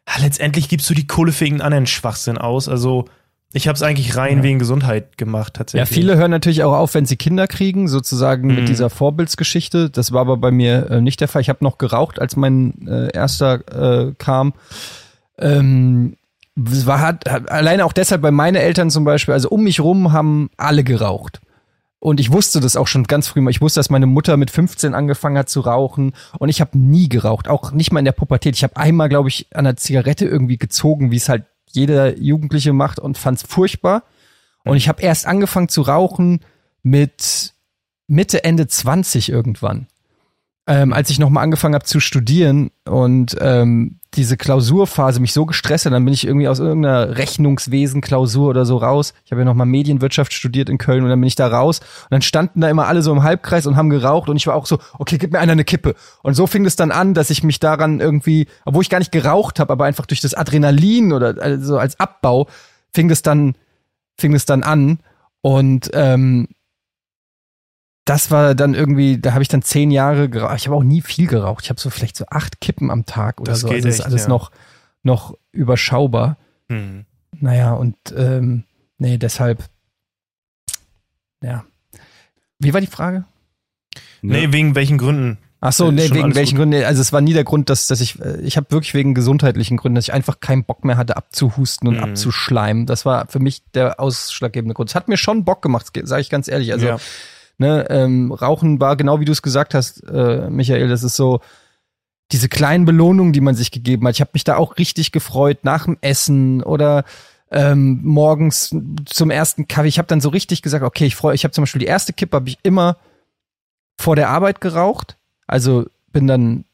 ja, letztendlich gibst du die Kohle für irgendeinen anderen Schwachsinn aus. Also ich habe es eigentlich rein Ja. wegen Gesundheit gemacht, Ja, tatsächlich. viele hören natürlich auch auf, wenn sie Kinder kriegen, sozusagen Mhm. mit dieser Vorbildsgeschichte. Das war aber bei mir äh, nicht der Fall. Ich habe noch geraucht, als mein äh, erster äh, kam. Ähm, war hat, hat, alleine auch deshalb bei meinen Eltern zum Beispiel, also um mich rum haben alle geraucht. Und ich wusste das auch schon ganz früh mal. Ich wusste, dass meine Mutter mit 15 angefangen hat zu rauchen. Und ich habe nie geraucht, auch nicht mal in der Pubertät. Ich habe einmal, glaube ich, an der Zigarette irgendwie gezogen, wie es halt jeder Jugendliche macht und fand es furchtbar. Und ich habe erst angefangen zu rauchen mit Mitte, Ende 20 irgendwann. Ähm, als ich nochmal angefangen habe zu studieren und ähm, diese Klausurphase mich so gestresst hat, dann bin ich irgendwie aus irgendeiner Rechnungswesen-Klausur oder so raus. Ich habe ja nochmal Medienwirtschaft studiert in Köln und dann bin ich da raus und dann standen da immer alle so im Halbkreis und haben geraucht und ich war auch so, okay, gib mir einer eine Kippe. Und so fing es dann an, dass ich mich daran irgendwie, obwohl ich gar nicht geraucht habe, aber einfach durch das Adrenalin oder also als Abbau fing es dann, fing es dann an und ähm, das war dann irgendwie, da habe ich dann zehn Jahre geraucht. Ich habe auch nie viel geraucht. Ich habe so vielleicht so acht Kippen am Tag oder Das so. geht Also das ist echt, alles ja. noch, noch überschaubar. Hm. Naja, und ähm, nee, deshalb, ja. Wie war die Frage? Nee, wegen welchen Gründen? Ach so, nee, wegen welchen gut. Gründen? Also es war nie der Grund, dass, dass ich, äh, ich habe wirklich wegen gesundheitlichen Gründen, dass ich einfach keinen Bock mehr hatte, abzuhusten und Mhm. abzuschleimen. Das war für mich der ausschlaggebende Grund. Es hat mir schon Bock gemacht, sage ich ganz ehrlich. Also ja. Ne, ähm, Rauchen war genau wie du es gesagt hast, äh, Michael, das ist so diese kleinen Belohnungen, die man sich gegeben hat. Ich habe mich da auch richtig gefreut nach dem Essen oder ähm, morgens zum ersten Kaffee. Ich habe dann so richtig gesagt, okay, ich freue, ich habe zum Beispiel die erste Kippe habe ich immer vor der Arbeit geraucht. Also bin dann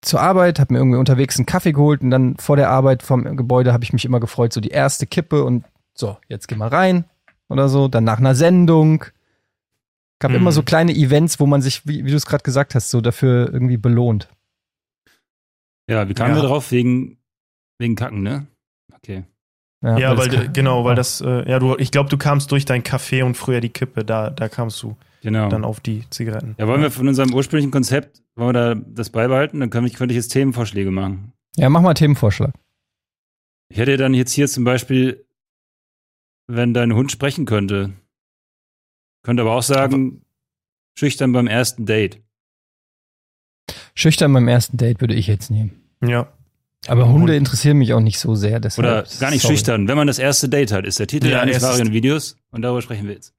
zur Arbeit, habe mir irgendwie unterwegs einen Kaffee geholt und dann vor der Arbeit vom Gebäude habe ich mich immer gefreut, so die erste Kippe und so, jetzt geh mal rein oder so. Dann nach einer Sendung. Gab Mhm. immer so kleine Events, wo man sich, wie, wie du es gerade gesagt hast, so dafür irgendwie belohnt. Ja, wie kamen Ja. wir drauf? Wegen, wegen Kacken, ne? Okay. Ja, weil, das du- genau, weil das, äh, ja, du, ich glaube, du kamst durch dein Kaffee und früher die Kippe, da, da kamst du Genau. dann auf die Zigaretten. Ja, wollen wir von unserem ursprünglichen Konzept, wollen wir da das beibehalten? Dann kann ich, könnte ich jetzt Themenvorschläge machen. Ja, mach mal Themenvorschlag. Ich hätte dann jetzt hier zum Beispiel, wenn dein Hund sprechen könnte, könnte aber auch sagen, schüchtern beim ersten Date. Schüchtern beim ersten Date würde ich jetzt nehmen. Ja. Aber Hunde Hund- interessieren mich auch nicht so sehr. Deshalb, Oder gar nicht sorry. schüchtern, wenn man das erste Date hat, ist der Titel Ja, eines varian Videos und darüber sprechen wir jetzt.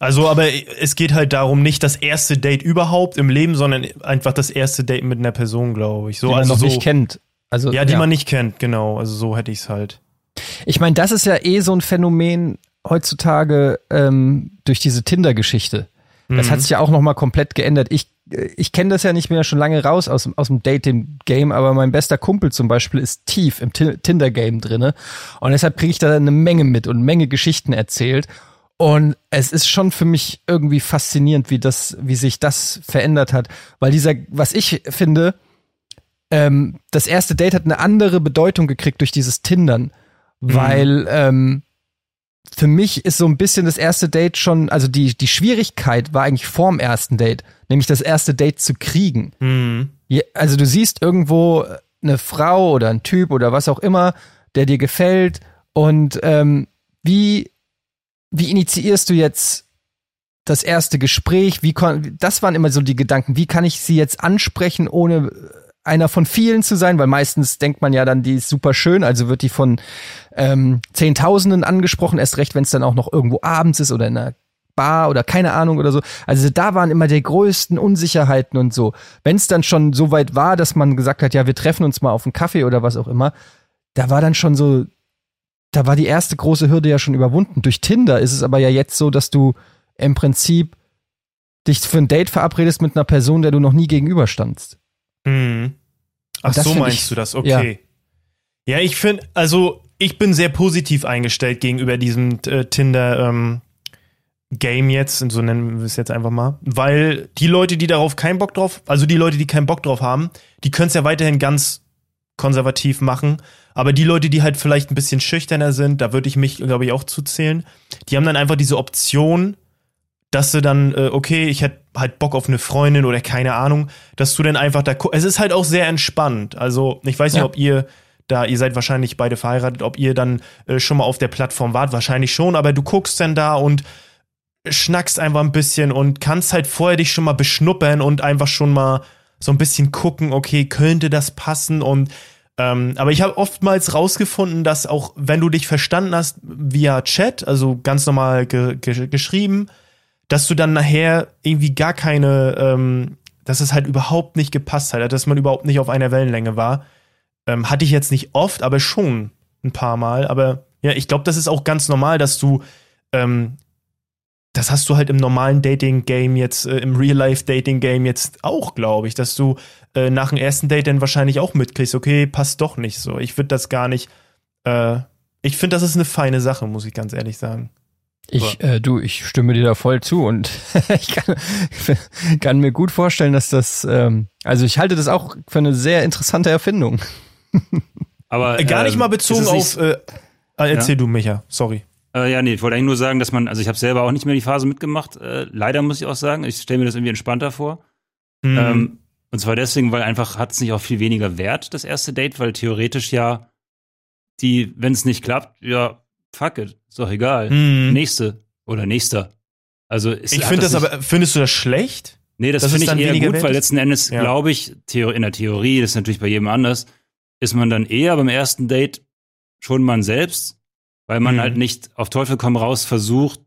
Also, aber es geht halt darum, nicht das erste Date überhaupt im Leben, sondern einfach das erste Date mit einer Person, glaube ich. So, die man also noch so, nicht kennt. Also, Ja, die man nicht kennt, genau. Also so hätte ich es halt. Ich meine, das ist ja eh so ein Phänomen heutzutage ähm, durch diese Tinder-Geschichte. Das Mhm. hat sich ja auch noch mal komplett geändert. Ich, äh, ich kenne das ja nicht mehr schon lange raus aus, dem- aus dem Dating-Game, aber mein bester Kumpel zum Beispiel ist tief im Ti- Tinder-Game drinne und deshalb kriege ich da eine Menge mit und eine Menge Geschichten erzählt. Und es ist schon für mich irgendwie faszinierend, wie das, wie sich das verändert hat, weil dieser, was ich finde, ähm, das erste Date hat eine andere Bedeutung gekriegt durch dieses Tindern, weil ähm, für mich ist so ein bisschen das erste Date schon, also die, die Schwierigkeit war eigentlich vorm ersten Date, nämlich das erste Date zu kriegen. Mhm. Also du siehst irgendwo eine Frau oder ein Typ oder was auch immer, der dir gefällt und ähm, wie, wie initiierst du jetzt das erste Gespräch? Wie kon das waren immer so die Gedanken, wie kann ich sie jetzt ansprechen, ohne einer von vielen zu sein, weil meistens denkt man ja dann, die ist super schön, also wird die von ähm, Zehntausenden angesprochen, erst recht, wenn es dann auch noch irgendwo abends ist oder in einer Bar oder keine Ahnung oder so. Also da waren immer die größten Unsicherheiten und so. Wenn es dann schon so weit war, dass man gesagt hat, ja, wir treffen uns mal auf einen Kaffee oder was auch immer, da war dann schon so, da war die erste große Hürde ja schon überwunden. Durch Tinder ist es aber ja jetzt so, dass du im Prinzip dich für ein Date verabredest mit einer Person, der du noch nie gegenüberstandst. Mhm. Ach so meinst ich- du das, okay. Ja, ich finde, also ich bin sehr positiv eingestellt gegenüber diesem äh, Tinder ähm, Game jetzt, so nennen wir es jetzt einfach mal, weil die Leute, die darauf keinen Bock drauf, also die Leute, die keinen Bock drauf haben, die können es ja weiterhin ganz konservativ machen, aber die Leute, die halt vielleicht ein bisschen schüchterner sind, da würde ich mich, glaube ich, auch zuzählen, die haben dann einfach diese Option, dass du dann, äh, okay, ich hätte halt Bock auf eine Freundin oder keine Ahnung, dass du dann einfach da Es ist halt auch sehr entspannt. Also, ich weiß nicht, Ja. ob ihr da, ihr seid wahrscheinlich beide verheiratet, ob ihr dann äh, schon mal auf der Plattform wart, wahrscheinlich schon, aber du guckst dann da und schnackst einfach ein bisschen und kannst halt vorher dich schon mal beschnuppern und einfach schon mal so ein bisschen gucken, okay, könnte das passen und ähm, aber ich habe oftmals rausgefunden, dass auch wenn du dich verstanden hast via Chat, also ganz normal ge ge geschrieben, dass du dann nachher irgendwie gar keine, ähm, dass es halt überhaupt nicht gepasst hat, dass man überhaupt nicht auf einer Wellenlänge war. Ähm, hatte ich jetzt nicht oft, aber schon ein paar Mal. Aber ja, ich glaube, das ist auch ganz normal, dass du, ähm, das hast du halt im normalen Dating-Game jetzt, äh, im Real-Life-Dating-Game jetzt auch, glaube ich, dass du äh, nach dem ersten Date dann wahrscheinlich auch mitkriegst, okay, passt doch nicht so. Ich würde das gar nicht, äh, ich finde, das ist eine feine Sache, muss ich ganz ehrlich sagen. Ich, äh, du, ich stimme dir da voll zu und (laughs) ich kann, (laughs) kann mir gut vorstellen, dass das, ähm, also ich halte das auch für eine sehr interessante Erfindung. (laughs) Aber Äh, Gar nicht ähm, mal bezogen auf, äh, äh, erzähl Ja? du, Micha, sorry. Äh, ja, nee, ich wollte eigentlich nur sagen, dass man, also ich habe selber auch nicht mehr die Phase mitgemacht. Äh, leider muss ich auch sagen, ich stelle mir das irgendwie entspannter vor. Mhm. Ähm, und zwar deswegen, weil einfach hat es nicht auch viel weniger Wert, das erste Date, weil theoretisch ja die, wenn es nicht klappt, ja, fuck it, ist doch egal. Mhm. Nächste oder nächster. Also es Ich finde das nicht- aber, findest du das schlecht? Nee, das dass finde ich eher gut, wert weil ist? letzten Endes, Ja. glaube ich, in der Theorie, das ist natürlich bei jedem anders, ist man dann eher beim ersten Date schon man selbst, weil man Mhm. halt nicht auf Teufel komm raus versucht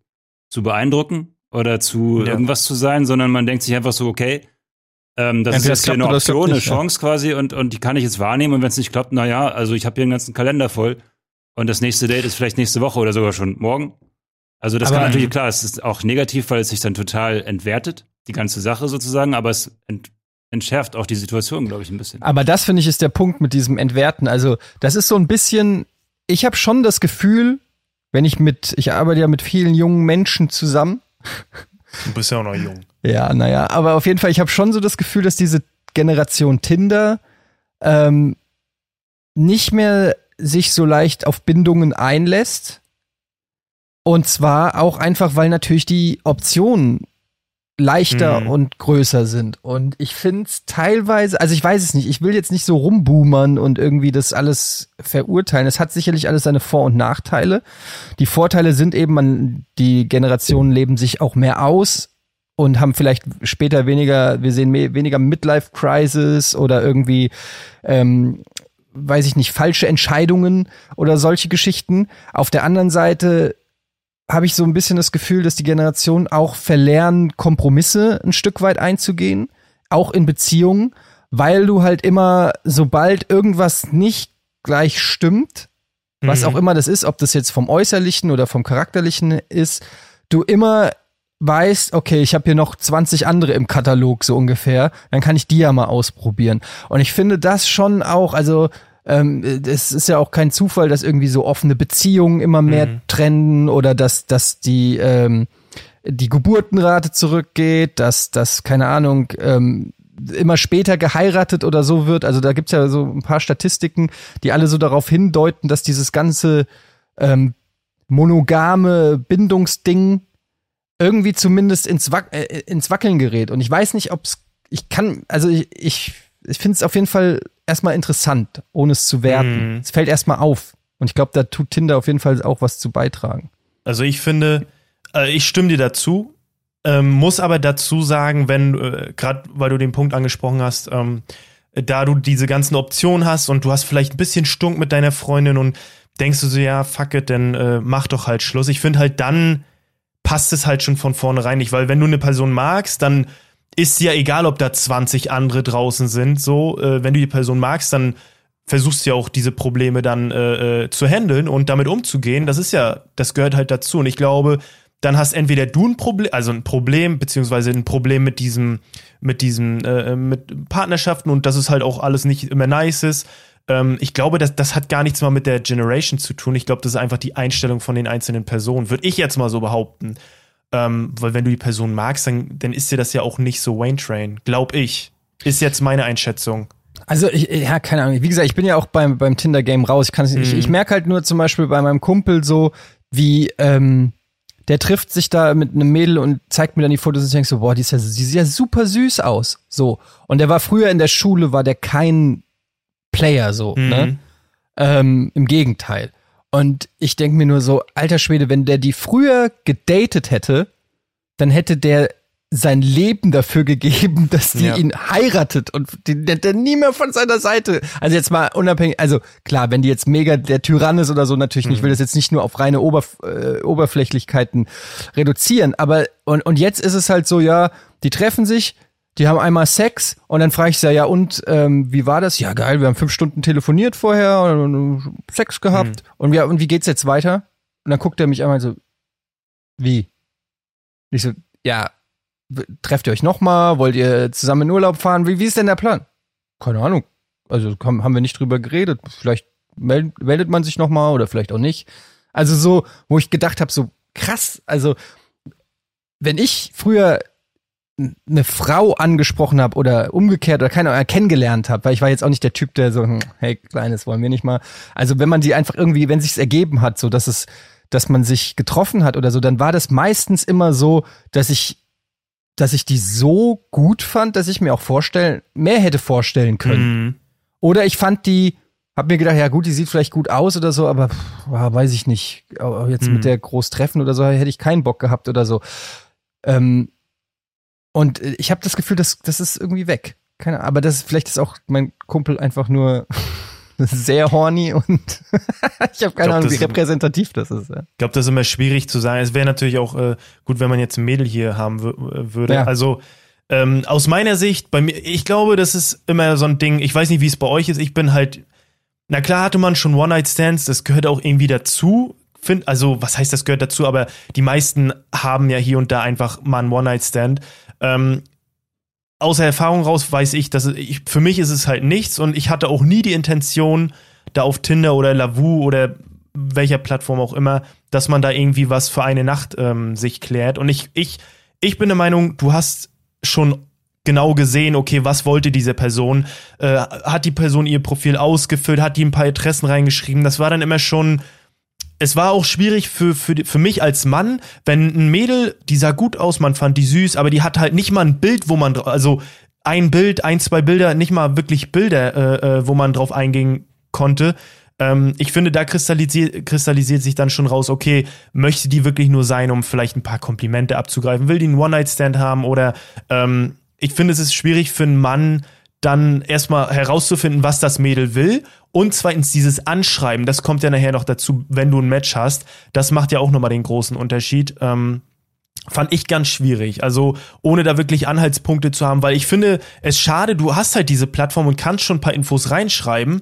zu beeindrucken oder zu Ja. irgendwas zu sein, sondern man denkt sich einfach so, okay, ähm, das Entweder ist jetzt hier eine Option, eine nicht, ja. Chance quasi und, und die kann ich jetzt wahrnehmen und wenn es nicht klappt, naja, also ich habe hier einen ganzen Kalender voll und das nächste Date ist vielleicht nächste Woche oder sogar schon morgen. Also das Aber- kann natürlich, klar, es ist auch negativ, weil es sich dann total entwertet, die ganze Sache sozusagen, aber es ent entschärft auch die Situation, glaube ich, ein bisschen. Aber das finde ich ist der Punkt mit diesem Entwerten. Also das ist so ein bisschen, ich habe schon das Gefühl, wenn ich mit, ich arbeite ja mit vielen jungen Menschen zusammen. Du bist ja auch noch jung. (laughs) Ja, naja, aber auf jeden Fall, ich habe schon so das Gefühl, dass diese Generation Tinder ähm, nicht mehr sich so leicht auf Bindungen einlässt. Und zwar auch einfach, weil natürlich die Optionen leichter Mhm. und größer sind. Und ich finde es teilweise, also ich weiß es nicht, ich will jetzt nicht so rumboomern und irgendwie das alles verurteilen. Es hat sicherlich alles seine Vor- und Nachteile. Die Vorteile sind eben, man, die Generationen leben sich auch mehr aus und haben vielleicht später weniger, wir sehen mehr, weniger Midlife-Crisis oder irgendwie, ähm, weiß ich nicht, falsche Entscheidungen oder solche Geschichten. Auf der anderen Seite habe ich so ein bisschen das Gefühl, dass die Generation auch verlernen, Kompromisse ein Stück weit einzugehen, auch in Beziehungen, weil du halt immer, sobald irgendwas nicht gleich stimmt, was Mhm. auch immer das ist, ob das jetzt vom Äußerlichen oder vom Charakterlichen ist, du immer weißt, okay, ich habe hier noch 20 andere im Katalog so ungefähr, dann kann ich die ja mal ausprobieren. Und ich finde das schon auch, also ähm, es ist ja auch kein Zufall, dass irgendwie so offene Beziehungen immer mehr Mhm. trennen oder dass, dass die, ähm, die Geburtenrate zurückgeht, dass, dass keine Ahnung, ähm, immer später geheiratet oder so wird. Also da gibt's ja so ein paar Statistiken, die alle so darauf hindeuten, dass dieses ganze ähm, monogame Bindungsding irgendwie zumindest ins, Wac äh, ins Wackeln gerät. Und ich weiß nicht, ob's, ich kann, also ich, ich, ich finde es auf jeden Fall erstmal interessant, ohne es zu werten. Mhm. Es fällt erstmal auf. Und ich glaube, da tut Tinder auf jeden Fall auch was zu beitragen. Also ich finde, äh, ich stimme dir dazu, ähm, muss aber dazu sagen, wenn, äh, gerade weil du den Punkt angesprochen hast, ähm, da du diese ganzen Optionen hast und du hast vielleicht ein bisschen Stunk mit deiner Freundin und denkst du so, ja, fuck it, dann äh, mach doch halt Schluss. Ich finde halt dann passt es halt schon von vornherein nicht, weil wenn du eine Person magst, dann ist ja egal, ob da 20 andere draußen sind. So, äh, wenn du die Person magst, dann versuchst du ja auch diese Probleme dann äh, äh, zu handeln und damit umzugehen. Das ist ja, das gehört halt dazu. Und ich glaube, dann hast entweder du ein Problem, also ein Problem, beziehungsweise ein Problem mit diesem, mit diesem, äh, mit Partnerschaften und dass es halt auch alles nicht immer nice ist. Ähm, ich glaube, das, das hat gar nichts mal mit der Generation zu tun. Ich glaube, das ist einfach die Einstellung von den einzelnen Personen, würde ich jetzt mal so behaupten. Ähm, weil wenn du die Person magst, dann, dann ist dir das ja auch nicht so Wayne Train, glaub ich. Ist jetzt meine Einschätzung. Also ich, ja, keine Ahnung. Wie gesagt, ich bin ja auch beim, beim Tinder-Game raus. Ich, nicht, ich, Mhm. ich merke halt nur zum Beispiel bei meinem Kumpel so, wie ähm, der trifft sich da mit einem Mädel und zeigt mir dann die Fotos und ich denk so, boah, die, ist ja, die sieht ja super süß aus. So. Und der war früher in der Schule, war der kein Player so, Mhm. ne? Ähm, Im Gegenteil. Und ich denk mir nur so, alter Schwede, wenn der die früher gedatet hätte, dann hätte der sein Leben dafür gegeben, (laughs) dass die Ja. ihn heiratet und den der, der nie mehr von seiner Seite. Also jetzt mal unabhängig, also klar, wenn die jetzt mega der Tyrann ist oder so, natürlich nicht. Ich will das jetzt nicht nur auf reine Oberf äh, Oberflächlichkeiten reduzieren, aber und, und jetzt ist es halt so, ja, die treffen sich, die haben einmal Sex und dann frage ich sie ja, und ähm, wie war das? Ja geil, wir haben fünf Stunden telefoniert vorher und äh, Sex gehabt und ja und wie geht's jetzt weiter? Und dann guckt er mich einmal so, wie? Ich so, ja, trefft ihr euch nochmal? Wollt ihr zusammen in Urlaub fahren? Wie, wie ist denn der Plan? Keine Ahnung. Also komm, haben wir nicht drüber geredet. Vielleicht meld, meldet man sich nochmal oder vielleicht auch nicht. Also so, wo ich gedacht habe, so krass. Also wenn ich früher eine Frau angesprochen habe oder umgekehrt oder keine Ahnung, kennengelernt habe, weil ich war jetzt auch nicht der Typ, der so, hm, hey, Kleines, wollen wir nicht mal. Also wenn man die einfach irgendwie, wenn sich's ergeben hat, so dass es, dass man sich getroffen hat oder so, dann war das meistens immer so, dass ich, dass ich die so gut fand, dass ich mir auch vorstellen, mehr hätte vorstellen können. Mhm. Oder ich fand die, hab mir gedacht, ja gut, die sieht vielleicht gut aus oder so, aber pff, weiß ich nicht. Jetzt Mhm. mit der groß treffen oder so hätte ich keinen Bock gehabt oder so. Ähm, und äh, ich habe das Gefühl, dass das ist irgendwie weg. Keine Ahnung, aber das vielleicht ist auch mein Kumpel einfach nur (laughs) sehr horny und (laughs) ich habe keine glaub, Ahnung, wie repräsentativ das ist. Ja. Ich glaube, das ist immer schwierig zu sagen. Es wäre natürlich auch äh, gut, wenn man jetzt ein Mädel hier haben äh, würde. Ja. Also ähm, aus meiner Sicht, bei mir, ich glaube, das ist immer so ein Ding. Ich weiß nicht, wie es bei euch ist. Ich bin halt, na klar hatte man schon One-Night-Stands, das gehört auch irgendwie dazu. Find, also, was heißt das gehört dazu? Aber die meisten haben ja hier und da einfach mal einen One-Night-Stand. Ähm, außer Erfahrung raus weiß ich, dass ich, für mich ist es halt nichts und ich hatte auch nie die Intention, da auf Tinder oder Lavu oder welcher Plattform auch immer, dass man da irgendwie was für eine Nacht ähm, sich klärt. Und ich, ich, ich bin der Meinung, du hast schon genau gesehen, okay, was wollte diese Person? Äh, hat die Person ihr Profil ausgefüllt, hat die ein paar Interessen reingeschrieben? Das war dann immer schon. Es war auch schwierig für, für, für mich als Mann, wenn ein Mädel, die sah gut aus, man fand die süß, aber die hat halt nicht mal ein Bild, wo man, also ein Bild, ein, zwei Bilder, nicht mal wirklich Bilder, äh, äh, wo man drauf eingehen konnte. Ähm, ich finde, da kristallisiert, kristallisiert sich dann schon raus, okay, möchte die wirklich nur sein, um vielleicht ein paar Komplimente abzugreifen? Will die einen One-Night-Stand haben? Oder ähm, ich finde, es ist schwierig für einen Mann, dann erstmal herauszufinden, was das Mädel will. Und zweitens dieses Anschreiben, das kommt ja nachher noch dazu, wenn du ein Match hast. Das macht ja auch nochmal den großen Unterschied. Ähm, fand ich ganz schwierig. Also ohne da wirklich Anhaltspunkte zu haben, weil ich finde es schade, du hast halt diese Plattform und kannst schon ein paar Infos reinschreiben.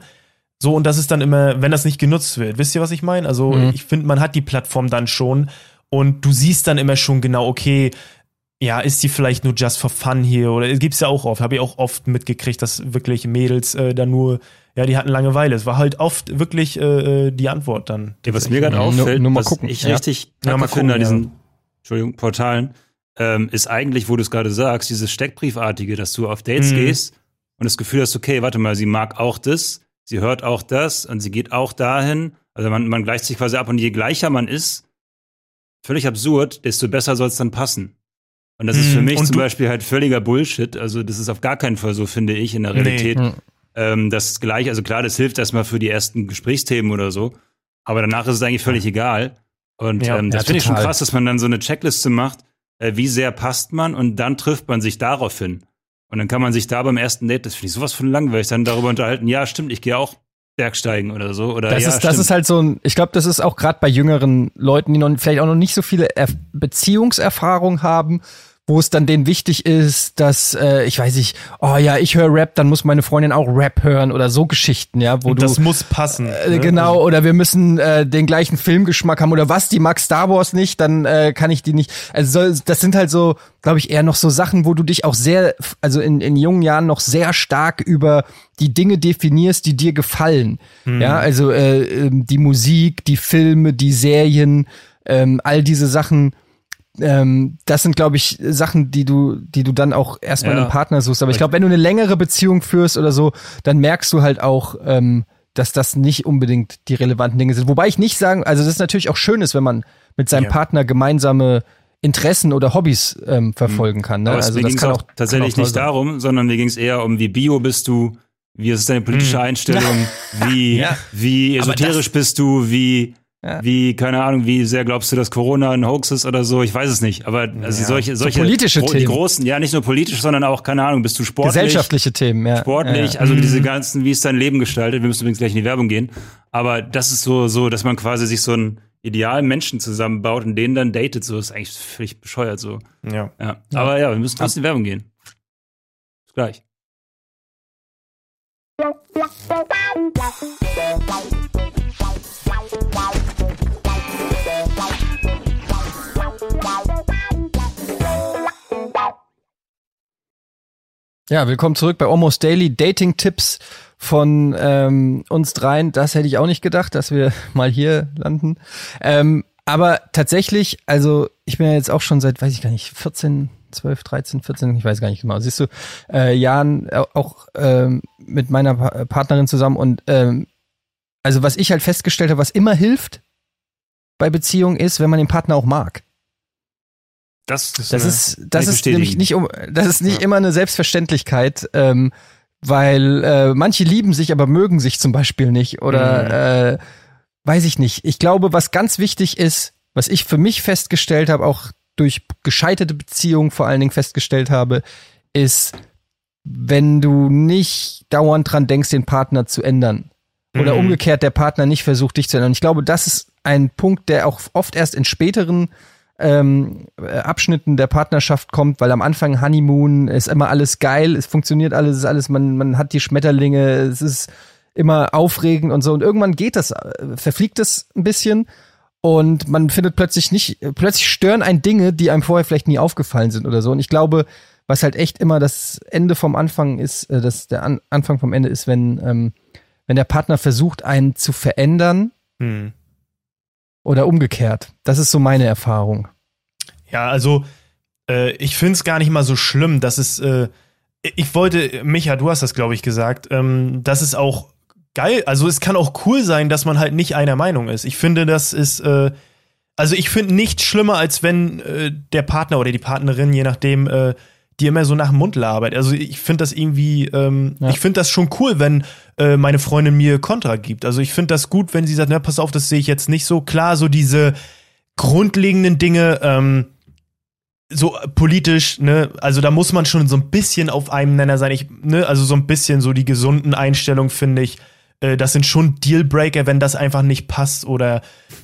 So, und das ist dann immer, wenn das nicht genutzt wird. Wisst ihr, was ich meine? Also, Mhm. ich finde, man hat die Plattform dann schon und du siehst dann immer schon genau, okay, ja, ist die vielleicht nur just for fun hier oder es gibt's ja auch oft, habe ich auch oft mitgekriegt, dass wirklich Mädels äh, dann nur, ja, die hatten Langeweile. Es war halt oft wirklich äh, äh, die Antwort dann. Ja, was mir gerade nur- auffällt, nur mal was gucken, ich ja. richtig Ja, mal finde an diesen Entschuldigung, Portalen, ähm, ist eigentlich, wo du es gerade sagst, dieses Steckbriefartige, dass du auf Dates Mhm. gehst und das Gefühl hast, okay, warte mal, sie mag auch das, sie hört auch das und sie geht auch dahin. Also man, man gleicht sich quasi ab und je gleicher man ist, völlig absurd, desto besser soll es dann passen. Und das ist Mhm, für mich und zum Beispiel halt völliger Bullshit. Also das ist auf gar keinen Fall so, finde ich, in der Nee. Realität. Mhm. Ähm, das gleich, also klar, das hilft erstmal für die ersten Gesprächsthemen oder so, aber danach ist es eigentlich völlig egal. Und Ja, ähm, das ja, finde ich schon krass, dass man dann so eine Checkliste macht, äh, wie sehr passt man und dann trifft man sich darauf hin. Und dann kann man sich da beim ersten Date, das finde ich sowas von langweilig, dann darüber unterhalten, ja, stimmt, ich gehe auch Bergsteigen oder so. Oder Das, ja, ist, das stimmt. ist halt so ein, ich glaube, das ist auch gerade bei jüngeren Leuten, die noch vielleicht auch noch nicht so viele Erf Beziehungserfahrung haben, wo es dann denen wichtig ist, dass äh, ich weiß nicht, oh ja, ich höre Rap, dann muss meine Freundin auch Rap hören oder so Geschichten, ja, wo Und du das muss passen. äh, ne? genau oder wir müssen äh, den gleichen Filmgeschmack haben oder was die mag Star Wars nicht, dann äh, kann ich die nicht. Also so, das sind halt so, glaube ich, eher noch so Sachen, wo du dich auch sehr, also in, in jungen Jahren noch sehr stark über die Dinge definierst, die dir gefallen. Ja, also äh, ähm, die Musik, die Filme, die Serien, ähm, all diese Sachen ähm, das sind, glaube ich, Sachen, die du, die du dann auch erstmal Ja. einen Partner suchst. Aber ich glaube, wenn du eine längere Beziehung führst oder so, dann merkst du halt auch, ähm, dass das nicht unbedingt die relevanten Dinge sind. Wobei ich nicht sagen, also das ist natürlich auch schön ist, wenn man mit seinem Ja. Partner gemeinsame Interessen oder Hobbys ähm, verfolgen kann. Ne? Aber Also das ging es kann auch tatsächlich kann auch nicht sein. darum, sondern mir ging es eher um, wie bio bist du, wie ist deine politische Einstellung, (laughs) wie, Ja. wie esoterisch bist du, wie, Ja. wie, keine Ahnung, wie sehr glaubst du, dass Corona ein Hoax ist oder so, ich weiß es nicht. Aber also Ja. solche, solche politische gro- die Themen. großen, ja, nicht nur politisch, sondern auch, keine Ahnung, bist du sportlich? Gesellschaftliche Themen, ja. sportlich, Ja. also diese ganzen, wie ist dein Leben gestaltet, wir müssen übrigens gleich in die Werbung gehen, aber das ist so, so, dass man quasi sich so einen idealen Menschen zusammenbaut und den dann datet, so ist eigentlich völlig bescheuert so. Ja. Ja. Aber ja, wir müssen trotzdem in die Werbung gehen. Bis gleich. Ja, willkommen zurück bei Almost Daily Dating Tipps von ähm, uns dreien. Das hätte ich auch nicht gedacht, dass wir (laughs) mal hier landen. Ähm, aber tatsächlich, also ich bin ja jetzt auch schon seit, weiß ich gar nicht, 14, 12, 13, 14, ich weiß gar nicht genau. Siehst du, äh, Jahren äh, auch ähm, mit meiner Pa- Partnerin zusammen und ähm, also was ich halt festgestellt habe, was immer hilft bei Beziehungen ist, wenn man den Partner auch mag. Das, ist Das ist, das ist nämlich nicht um, das ist nicht Ja. immer eine Selbstverständlichkeit, ähm, weil äh, manche lieben sich, aber mögen sich zum Beispiel nicht oder äh, weiß ich nicht. Ich glaube, was ganz wichtig ist, was ich für mich festgestellt habe, auch durch gescheiterte Beziehungen vor allen Dingen festgestellt habe, ist, wenn du nicht dauernd dran denkst, den Partner zu ändern. Oder Mhm. umgekehrt, der Partner nicht versucht, dich zu ändern. Ich glaube, das ist ein Punkt, der auch oft erst in späteren ähm, äh, Abschnitten der Partnerschaft kommt, weil am Anfang Honeymoon ist immer alles geil, es funktioniert alles, es ist alles, man, man hat die Schmetterlinge, es ist immer aufregend und so. Und irgendwann geht das, äh, verfliegt es ein bisschen und man findet plötzlich nicht, plötzlich stören ein Dinge, die einem vorher vielleicht nie aufgefallen sind oder so. Und ich glaube, was halt echt immer das Ende vom Anfang ist, äh, dass der An Anfang vom Ende ist, wenn, ähm, wenn der Partner versucht, einen zu verändern Hm. Oder umgekehrt. Das ist so meine Erfahrung. Ja, also äh, ich finde es gar nicht mal so schlimm, dass es. Äh, ich wollte, Micha, du hast das, glaube ich, gesagt, ähm, das ist auch geil. Also es kann auch cool sein, dass man halt nicht einer Meinung ist. Ich finde, das ist. Äh, also ich finde nichts schlimmer, als wenn äh, der Partner oder die Partnerin, je nachdem, äh, die immer so nach dem Mund labert. Also ich finde das irgendwie, ähm, Ja. ich finde das schon cool, wenn äh, meine Freundin mir Kontra gibt. Also ich finde das gut, wenn sie sagt, na, pass auf, das sehe ich jetzt nicht so. Klar, so diese grundlegenden Dinge, ähm, so politisch, ne, also da muss man schon so ein bisschen auf einem Nenner sein. Ich, ne, also so ein bisschen so die gesunden Einstellungen, finde ich. Äh, das sind schon Dealbreaker, wenn das einfach nicht passt oder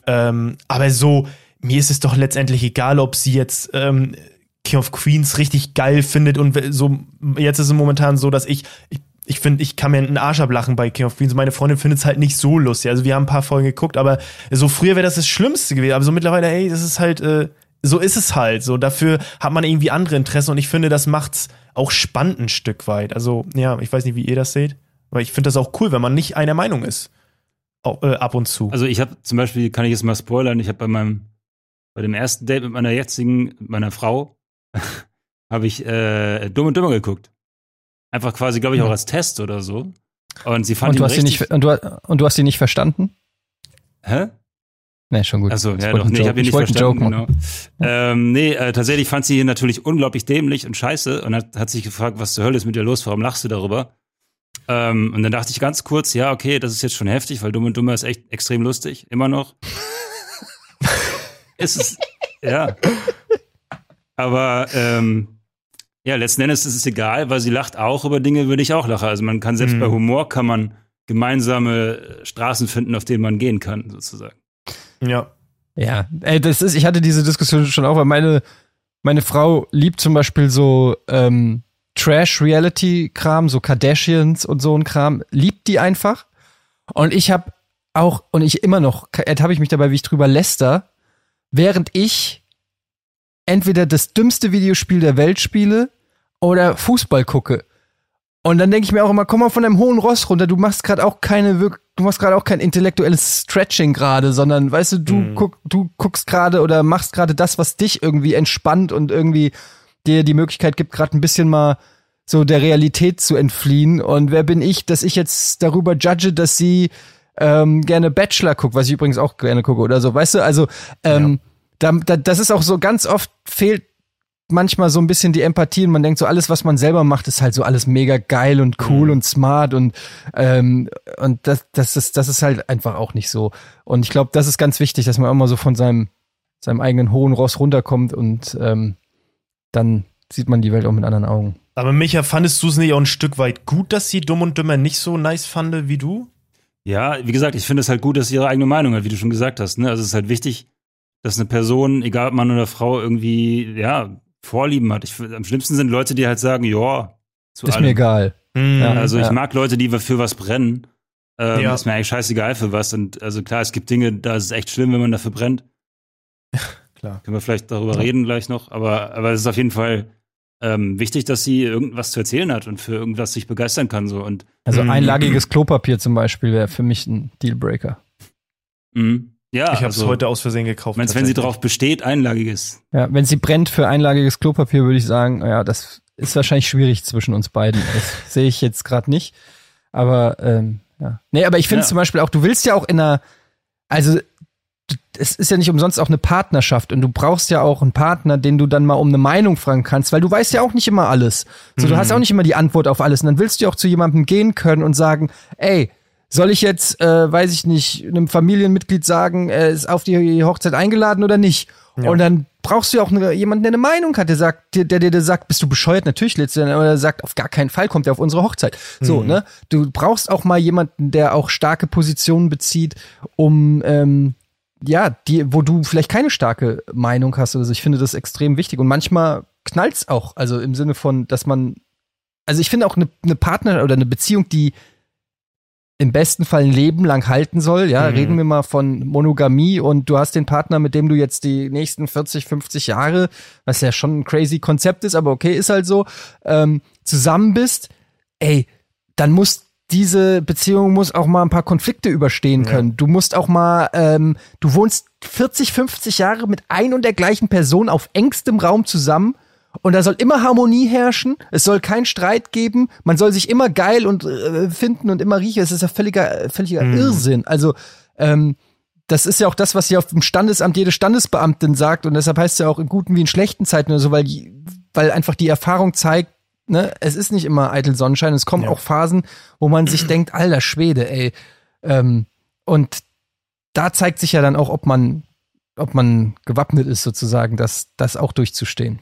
ähm, aber so, mir ist es doch letztendlich egal, ob sie jetzt ähm, King of Queens richtig geil findet und so, jetzt ist es momentan so, dass ich, ich ich finde, ich kann mir einen Arsch ablachen bei King of Queens. Meine Freundin findet es halt nicht so lustig. Also wir haben ein paar Folgen geguckt, aber so früher wäre das das Schlimmste gewesen. Aber so mittlerweile, ey, das ist halt, äh, so ist es halt. So dafür hat man irgendwie andere Interessen und ich finde, das macht's auch spannend ein Stück weit. Also ja, ich weiß nicht, wie ihr das seht, aber ich finde das auch cool, wenn man nicht einer Meinung ist. Auch, äh, ab und zu. Also ich habe zum Beispiel, kann ich jetzt mal spoilern, ich habe bei meinem, bei dem ersten Date mit meiner jetzigen, meiner Frau, (laughs) habe ich äh, Dumm und Dümmer geguckt. Einfach quasi, glaube ich, auch als Test oder so. Und sie fand Und ihn du, hast sie richtig, nicht, und, du, und du hast sie nicht verstanden? Hä? Nee, schon gut. Achso, Ich ja doch, nee, ich habe ihn nicht verstanden, genau. Ähm, nee, äh, tatsächlich fand sie ihn natürlich unglaublich dämlich und scheiße und hat, hat sich gefragt, was zur Hölle ist mit dir los, warum lachst du darüber? Ähm, und dann dachte ich ganz kurz, ja, okay, das ist jetzt schon heftig, weil Dumm und Dummer ist echt extrem lustig, immer noch. (laughs) ist es, ja. Aber ähm, ja, letzten Endes ist es egal, weil sie lacht auch über Dinge, über die ich auch lache. Also man kann selbst Mhm. bei Humor kann man gemeinsame Straßen finden, auf denen man gehen kann, sozusagen. ja. Ja, ey, das ist, ich hatte diese Diskussion schon auch, weil meine Meine Frau liebt zum Beispiel so ähm, Trash-Reality-Kram, so Kardashians und so ein Kram, liebt die einfach. Und ich habe auch, und ich immer noch, ertappe ich mich dabei, wie ich drüber läster, während ich entweder das dümmste Videospiel der Welt spiele oder Fußball gucke. Und dann denke ich mir auch immer, komm mal von deinem hohen Ross runter, du machst gerade auch keine du machst gerade auch kein intellektuelles Stretching gerade, sondern weißt du, du mm. guck, du guckst gerade oder machst gerade das, was dich irgendwie entspannt und irgendwie dir die Möglichkeit gibt, gerade ein bisschen mal so der Realität zu entfliehen. Und wer bin ich, dass ich jetzt darüber judge, dass sie ähm, gerne Bachelor guckt, was ich übrigens auch gerne gucke oder so, weißt du? Also ähm, ja. Da, da, das ist auch so ganz oft fehlt manchmal so ein bisschen die Empathie und man denkt so, alles, was man selber macht, ist halt so alles mega geil und cool mhm. und smart und, ähm, und das, das, ist, das ist halt einfach auch nicht so. Und ich glaube, das ist ganz wichtig, dass man immer so von seinem, seinem eigenen hohen Ross runterkommt und ähm, dann sieht man die Welt auch mit anderen Augen. Aber Micha, fandest du es nicht auch ein Stück weit gut, dass sie Dumm und Dümmer nicht so nice fand wie du? Ja, wie gesagt, ich finde es halt gut, dass sie ihre eigene Meinung hat, wie du schon gesagt hast. Ne? Also es ist halt wichtig, dass eine Person, egal ob Mann oder Frau, irgendwie, ja, Vorlieben hat. Ich, am schlimmsten sind Leute, die halt sagen, ja, zu ist allem. mir egal. Mhm, ja, also ja. ich mag Leute, die für was brennen. Ähm, ja. Ist mir eigentlich scheißegal für was. Und also klar, es gibt Dinge, da ist es echt schlimm, wenn man dafür brennt. klar. Können wir vielleicht darüber reden gleich noch. Aber, aber es ist auf jeden Fall ähm, wichtig, dass sie irgendwas zu erzählen hat und für irgendwas sich begeistern kann. So. Und, also einlagiges Klopapier zum Beispiel wäre für mich ein Dealbreaker. Mhm. Ja, ich habe es also, heute aus Versehen gekauft. Meinst, wenn sie darauf besteht, einlagiges. Ja, wenn sie brennt für einlagiges Klopapier, würde ich sagen, ja, das ist wahrscheinlich schwierig zwischen uns beiden. Das (laughs) sehe ich jetzt gerade nicht. Aber ähm, ja. Nee, aber ich finde ja. zum Beispiel auch, du willst ja auch in einer, also es ist ja nicht umsonst auch eine Partnerschaft und du brauchst ja auch einen Partner, den du dann mal um eine Meinung fragen kannst, weil du weißt ja auch nicht immer alles. So, mhm. du hast mhm. auch nicht immer die Antwort auf alles und dann willst du ja auch zu jemandem gehen können und sagen, ey, soll ich jetzt, äh, weiß ich nicht, einem Familienmitglied sagen, er ist auf die Hochzeit eingeladen oder nicht? Ja. Und dann brauchst du ja auch eine, jemanden, der eine Meinung hat, der sagt, der, der dir sagt, bist du bescheuert? Natürlich lädst du dann, aber der sagt, auf gar keinen Fall kommt er auf unsere Hochzeit. So, mhm. ne? Du brauchst auch mal jemanden, der auch starke Positionen bezieht, um ähm, ja, die, wo du vielleicht keine starke Meinung hast oder so. Ich finde das extrem wichtig. Und manchmal knallt's auch. Also im Sinne von, dass man, also ich finde auch eine, eine Partner oder eine Beziehung, die im besten Fall ein Leben lang halten soll. Ja, mhm. reden wir mal von Monogamie und du hast den Partner, mit dem du jetzt die nächsten 40, 50 Jahre, was ja schon ein crazy Konzept ist, aber okay, ist halt so, ähm, zusammen bist, ey, dann muss diese Beziehung muss auch mal ein paar Konflikte überstehen können. Ja. Du musst auch mal, ähm, du wohnst 40, 50 Jahre mit ein und der gleichen Person auf engstem Raum zusammen und da soll immer Harmonie herrschen, es soll keinen Streit geben, man soll sich immer geil und äh, finden und immer riechen. Es ist ja völliger, völliger mhm. Irrsinn. Also, ähm, das ist ja auch das, was hier auf dem Standesamt jede Standesbeamtin sagt und deshalb heißt es ja auch in guten wie in schlechten Zeiten oder so, weil, weil einfach die Erfahrung zeigt, ne, es ist nicht immer eitel Sonnenschein, es kommen ja. auch Phasen, wo man sich denkt, alter Schwede, ey. Ähm, und da zeigt sich ja dann auch, ob man, ob man gewappnet ist, sozusagen, das, das auch durchzustehen.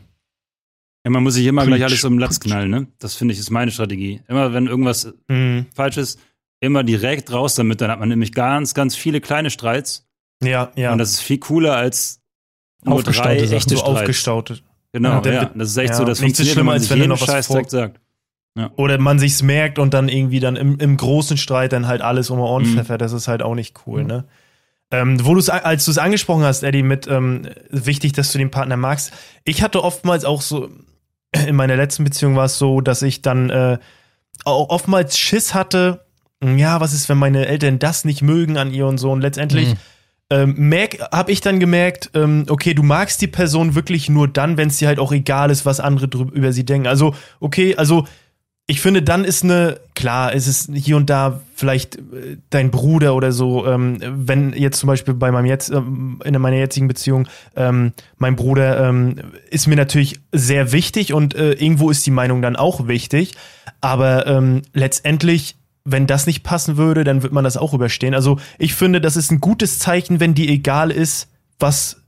Ja, man muss sich immer Preach. gleich alles um den Latz knallen, ne? Das finde ich ist meine Strategie. Immer wenn irgendwas mhm. falsch ist, immer direkt raus damit. Dann hat man nämlich ganz, ganz viele kleine Streits. Ja, ja. Und das ist viel cooler als nur drei echte so Streits. Aufgestaute. Genau, ja, ja, das ist echt ja. so, das funktioniert, schlimmer, als wenn man noch was direkt sagt. Ja. Oder man sich's merkt und dann irgendwie dann im, im großen Streit dann halt alles um Ohren mhm. pfeffert. Das ist halt auch nicht cool, mhm. ne? Ähm, wo du's, als du es angesprochen hast, Eddie, mit ähm, wichtig, dass du den Partner magst. Ich hatte oftmals auch so, in meiner letzten Beziehung war es so, dass ich dann äh, auch oftmals Schiss hatte, ja, was ist, wenn meine Eltern das nicht mögen an ihr und so. Und letztendlich mhm. ähm, habe ich dann gemerkt, ähm, okay, du magst die Person wirklich nur dann, wenn es dir halt auch egal ist, was andere drüber, über sie denken. Also, okay, also ich finde, dann ist eine, klar, ist es hier und da vielleicht äh, dein Bruder oder so, ähm, wenn jetzt zum Beispiel bei meinem jetzt, ähm, in meiner jetzigen Beziehung, ähm, mein Bruder ähm, ist mir natürlich sehr wichtig und äh, irgendwo ist die Meinung dann auch wichtig. Aber ähm, letztendlich, wenn das nicht passen würde, dann wird man das auch überstehen. Also ich finde, das ist ein gutes Zeichen, wenn die egal ist, was,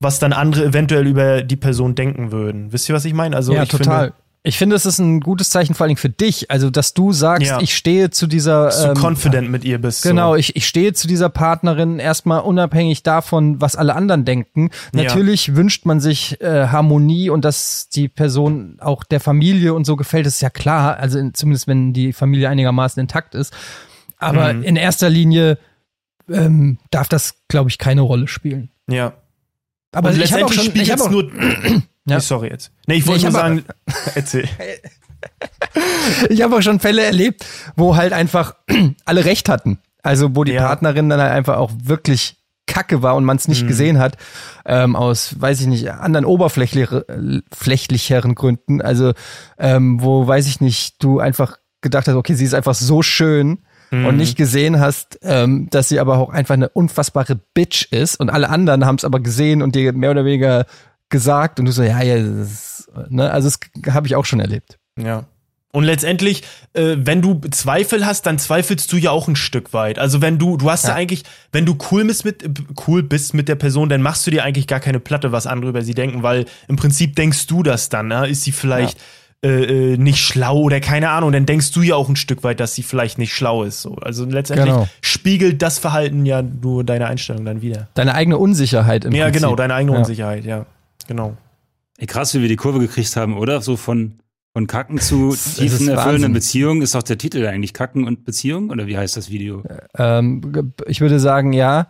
was dann andere eventuell über die Person denken würden. Wisst ihr, was ich meine? Also ja, ich total. Finde, Ich finde, es ist ein gutes Zeichen vor allen Dingen für dich. Also, dass du sagst, Ja. ich stehe zu dieser. Dass du ähm, confident mit ihr bist. Genau, So. ich, ich stehe zu dieser Partnerin erstmal unabhängig davon, was alle anderen denken. Ja. Natürlich wünscht man sich äh, Harmonie und dass die Person auch der Familie und so gefällt, ist ja klar. Also in, zumindest wenn die Familie einigermaßen intakt ist. Aber Mhm. in erster Linie ähm, darf das, glaube ich, keine Rolle spielen. Ja. Aber Und ich habe auch letztendlich schon, spielt ich hab jetzt auch, nur. (clears throat) (clears throat) Ja. Nee, sorry jetzt. Nee, ich Nee, wollte ich nur sagen. (laughs) Erzähl. (laughs) ich habe auch schon Fälle erlebt, wo halt einfach (clears throat) alle recht hatten. Also wo die Ja. Partnerin dann halt einfach auch wirklich kacke war und man es nicht Mhm. gesehen hat, ähm, aus, weiß ich nicht, anderen oberflächlicheren flächlicheren Gründen. Also ähm, wo, weiß ich nicht, du einfach gedacht hast, okay, sie ist einfach so schön Mhm. und nicht gesehen hast, ähm, dass sie aber auch einfach eine unfassbare Bitch ist und alle anderen haben es aber gesehen und dir mehr oder weniger gesagt und du so, ja, ja, das ist, ne? also das habe ich auch schon erlebt. Ja. Und letztendlich, äh, wenn du Zweifel hast, dann zweifelst du ja auch ein Stück weit. Also wenn du, du hast ja, Ja. eigentlich, wenn du cool bist mit, äh, cool bist mit der Person, dann machst du dir eigentlich gar keine Platte, was andere über sie denken, weil im Prinzip denkst du das dann, ne? ist sie vielleicht äh, äh, nicht schlau oder keine Ahnung, dann denkst du ja auch ein Stück weit, dass sie vielleicht nicht schlau ist. So. Also letztendlich Genau. spiegelt das Verhalten ja nur deine Einstellung dann wieder. Deine eigene Unsicherheit im ja, Prinzip. genau, deine eigene Ja. Unsicherheit, ja. Genau. Ey, krass, wie wir die Kurve gekriegt haben, oder? So von, von Kacken zu tiefen, erfüllenden Beziehungen. Ist doch der Titel eigentlich Kacken und Beziehung? Oder wie heißt das Video? Ähm, ich würde sagen, ja,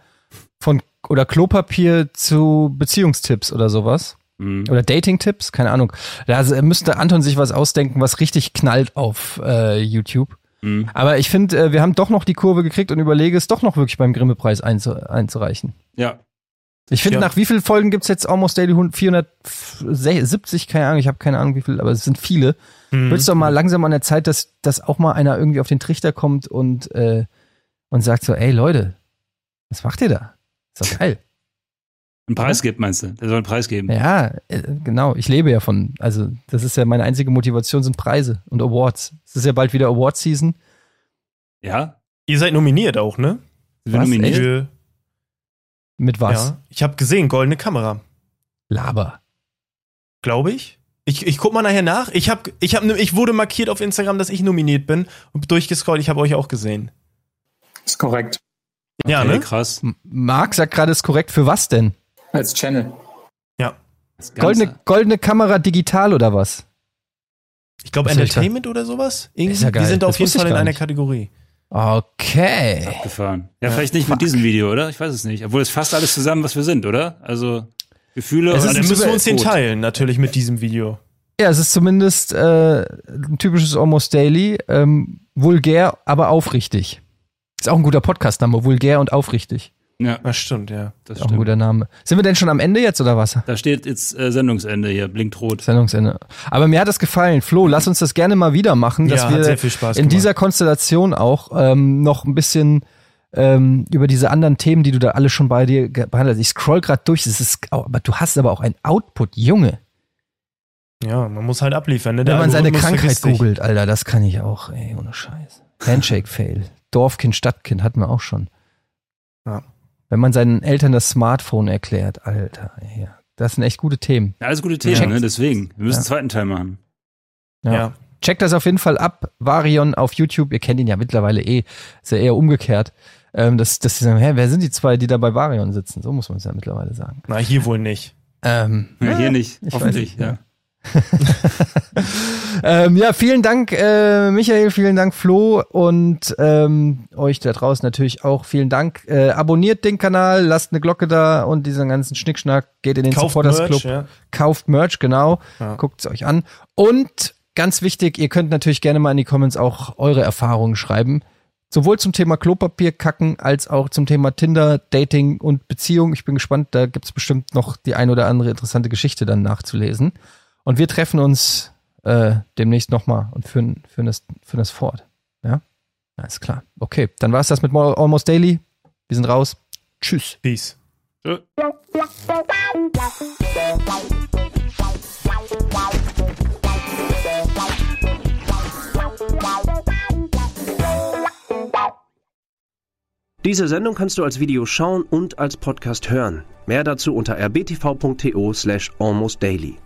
von oder Klopapier zu Beziehungstipps oder sowas. Mhm. Oder Dating-Tipps, keine Ahnung. Da müsste Anton sich was ausdenken, was richtig knallt auf äh, YouTube. Mhm. Aber ich finde, äh, wir haben doch noch die Kurve gekriegt und überlege es doch noch wirklich beim Grimme-Preis einzu einzureichen. Ja. Ich finde, Ja. nach wie vielen Folgen gibt's jetzt Almost Daily 470, keine Ahnung, ich habe keine Ahnung wie viel, aber es sind viele. Mhm. Wird es doch mal langsam an der Zeit, dass, dass auch mal einer irgendwie auf den Trichter kommt und, äh, und sagt so, ey Leute, was macht ihr da? Ist doch geil. Einen Preis gibt, meinst du? Der soll einen Preis geben. Ja, äh, genau. Ich lebe ja von, also das ist ja meine einzige Motivation sind Preise und Awards. Es ist ja bald wieder Award-Season. Ja? Ihr seid nominiert auch, ne? Was, nominiert? Für, Mit was? Ja. Ich habe gesehen, goldene Kamera. Laber. Glaube ich. Ich, ich guck mal nachher nach. Ich hab, ich hab, ich wurde markiert auf Instagram, dass ich nominiert bin und durchgescrollt. Ich habe euch auch gesehen. Ist korrekt. Ja, okay, ne? krass. Marc sagt gerade, ist korrekt. Für was denn? Als Channel. Ja. Goldene, goldene Kamera digital oder was? Ich glaube Entertainment oder sowas. Irgendwie. Ist ja geil. Die sind da Das auf jeden Fall in einer nicht. Kategorie. Okay. gefahren. Ja, vielleicht nicht mit diesem Video, oder? Ich weiß es nicht. Obwohl es fasst alles zusammen, was wir sind, oder? Also Gefühle Es Ja, ist müssen wir uns den teilen, natürlich mit diesem Video. Ja, es ist zumindest äh, ein typisches Almost Daily. Ähm, vulgär, aber aufrichtig. Ist auch ein guter Podcast-Name. Vulgär und aufrichtig. Ja, Das stimmt, ja. das Auch ein stimmt. guter Name. Sind wir denn schon am Ende jetzt oder was? Da steht jetzt äh, Sendungsende hier, blinkt rot. Sendungsende. Aber mir hat das gefallen. Flo, lass uns das gerne mal wieder machen, dass ja, wir sehr viel Spaß in gemacht. dieser Konstellation auch ähm, noch ein bisschen ähm, über diese anderen Themen, die du da alle schon bei dir behandelt hast. Ich scroll gerade durch, es ist, aber du hast aber auch ein Output, Junge. ja, man muss halt abliefern. Ne? Wenn man seine Krankheit googelt, Alter, das kann ich auch, ey, ohne Scheiß. Handshake-Fail. Dorfkind, Stadtkind hatten wir auch schon. Ja. Wenn man seinen Eltern das Smartphone erklärt, Alter, ja. das sind echt gute Themen. Ja, alles gute Themen, Ja. ne? Deswegen. Wir müssen Ja. einen zweiten Teil machen. Ja. Checkt das auf jeden Fall ab. Varion auf YouTube. Ihr kennt ihn ja mittlerweile eh. Ist ja eher umgekehrt. Ähm, dass, dass sie sagen, hä, wer sind die zwei, die da bei Varion sitzen? So muss man es ja mittlerweile sagen. Na, hier wohl nicht. Ähm, Ja, hier nicht. ich Hoffentlich, weiß nicht, ja. (laughs) ähm, ja, vielen Dank, äh, Michael, vielen Dank, Flo und ähm, euch da draußen natürlich auch vielen Dank. Äh, abonniert den Kanal, lasst eine Glocke da und diesen ganzen Schnickschnack, geht in den Kauft Supporters Merch, Club, ja. kauft Merch, genau, Ja. guckt es euch an. Und ganz wichtig, ihr könnt natürlich gerne mal in die Comments auch eure Erfahrungen schreiben. Sowohl zum Thema Klopapier kacken als auch zum Thema Tinder, Dating und Beziehung. Ich bin gespannt, da gibt's bestimmt noch die ein oder andere interessante Geschichte dann nachzulesen. Und wir treffen uns äh, demnächst nochmal und führen, führen, das, führen das fort. Ja? Alles klar. Okay, dann war's das mit Mo- Almost Daily. Wir sind raus. Tschüss. Peace. Tschö. Diese Sendung kannst du als Video schauen und als Podcast hören. Mehr dazu unter rbtv.to slash almostdaily.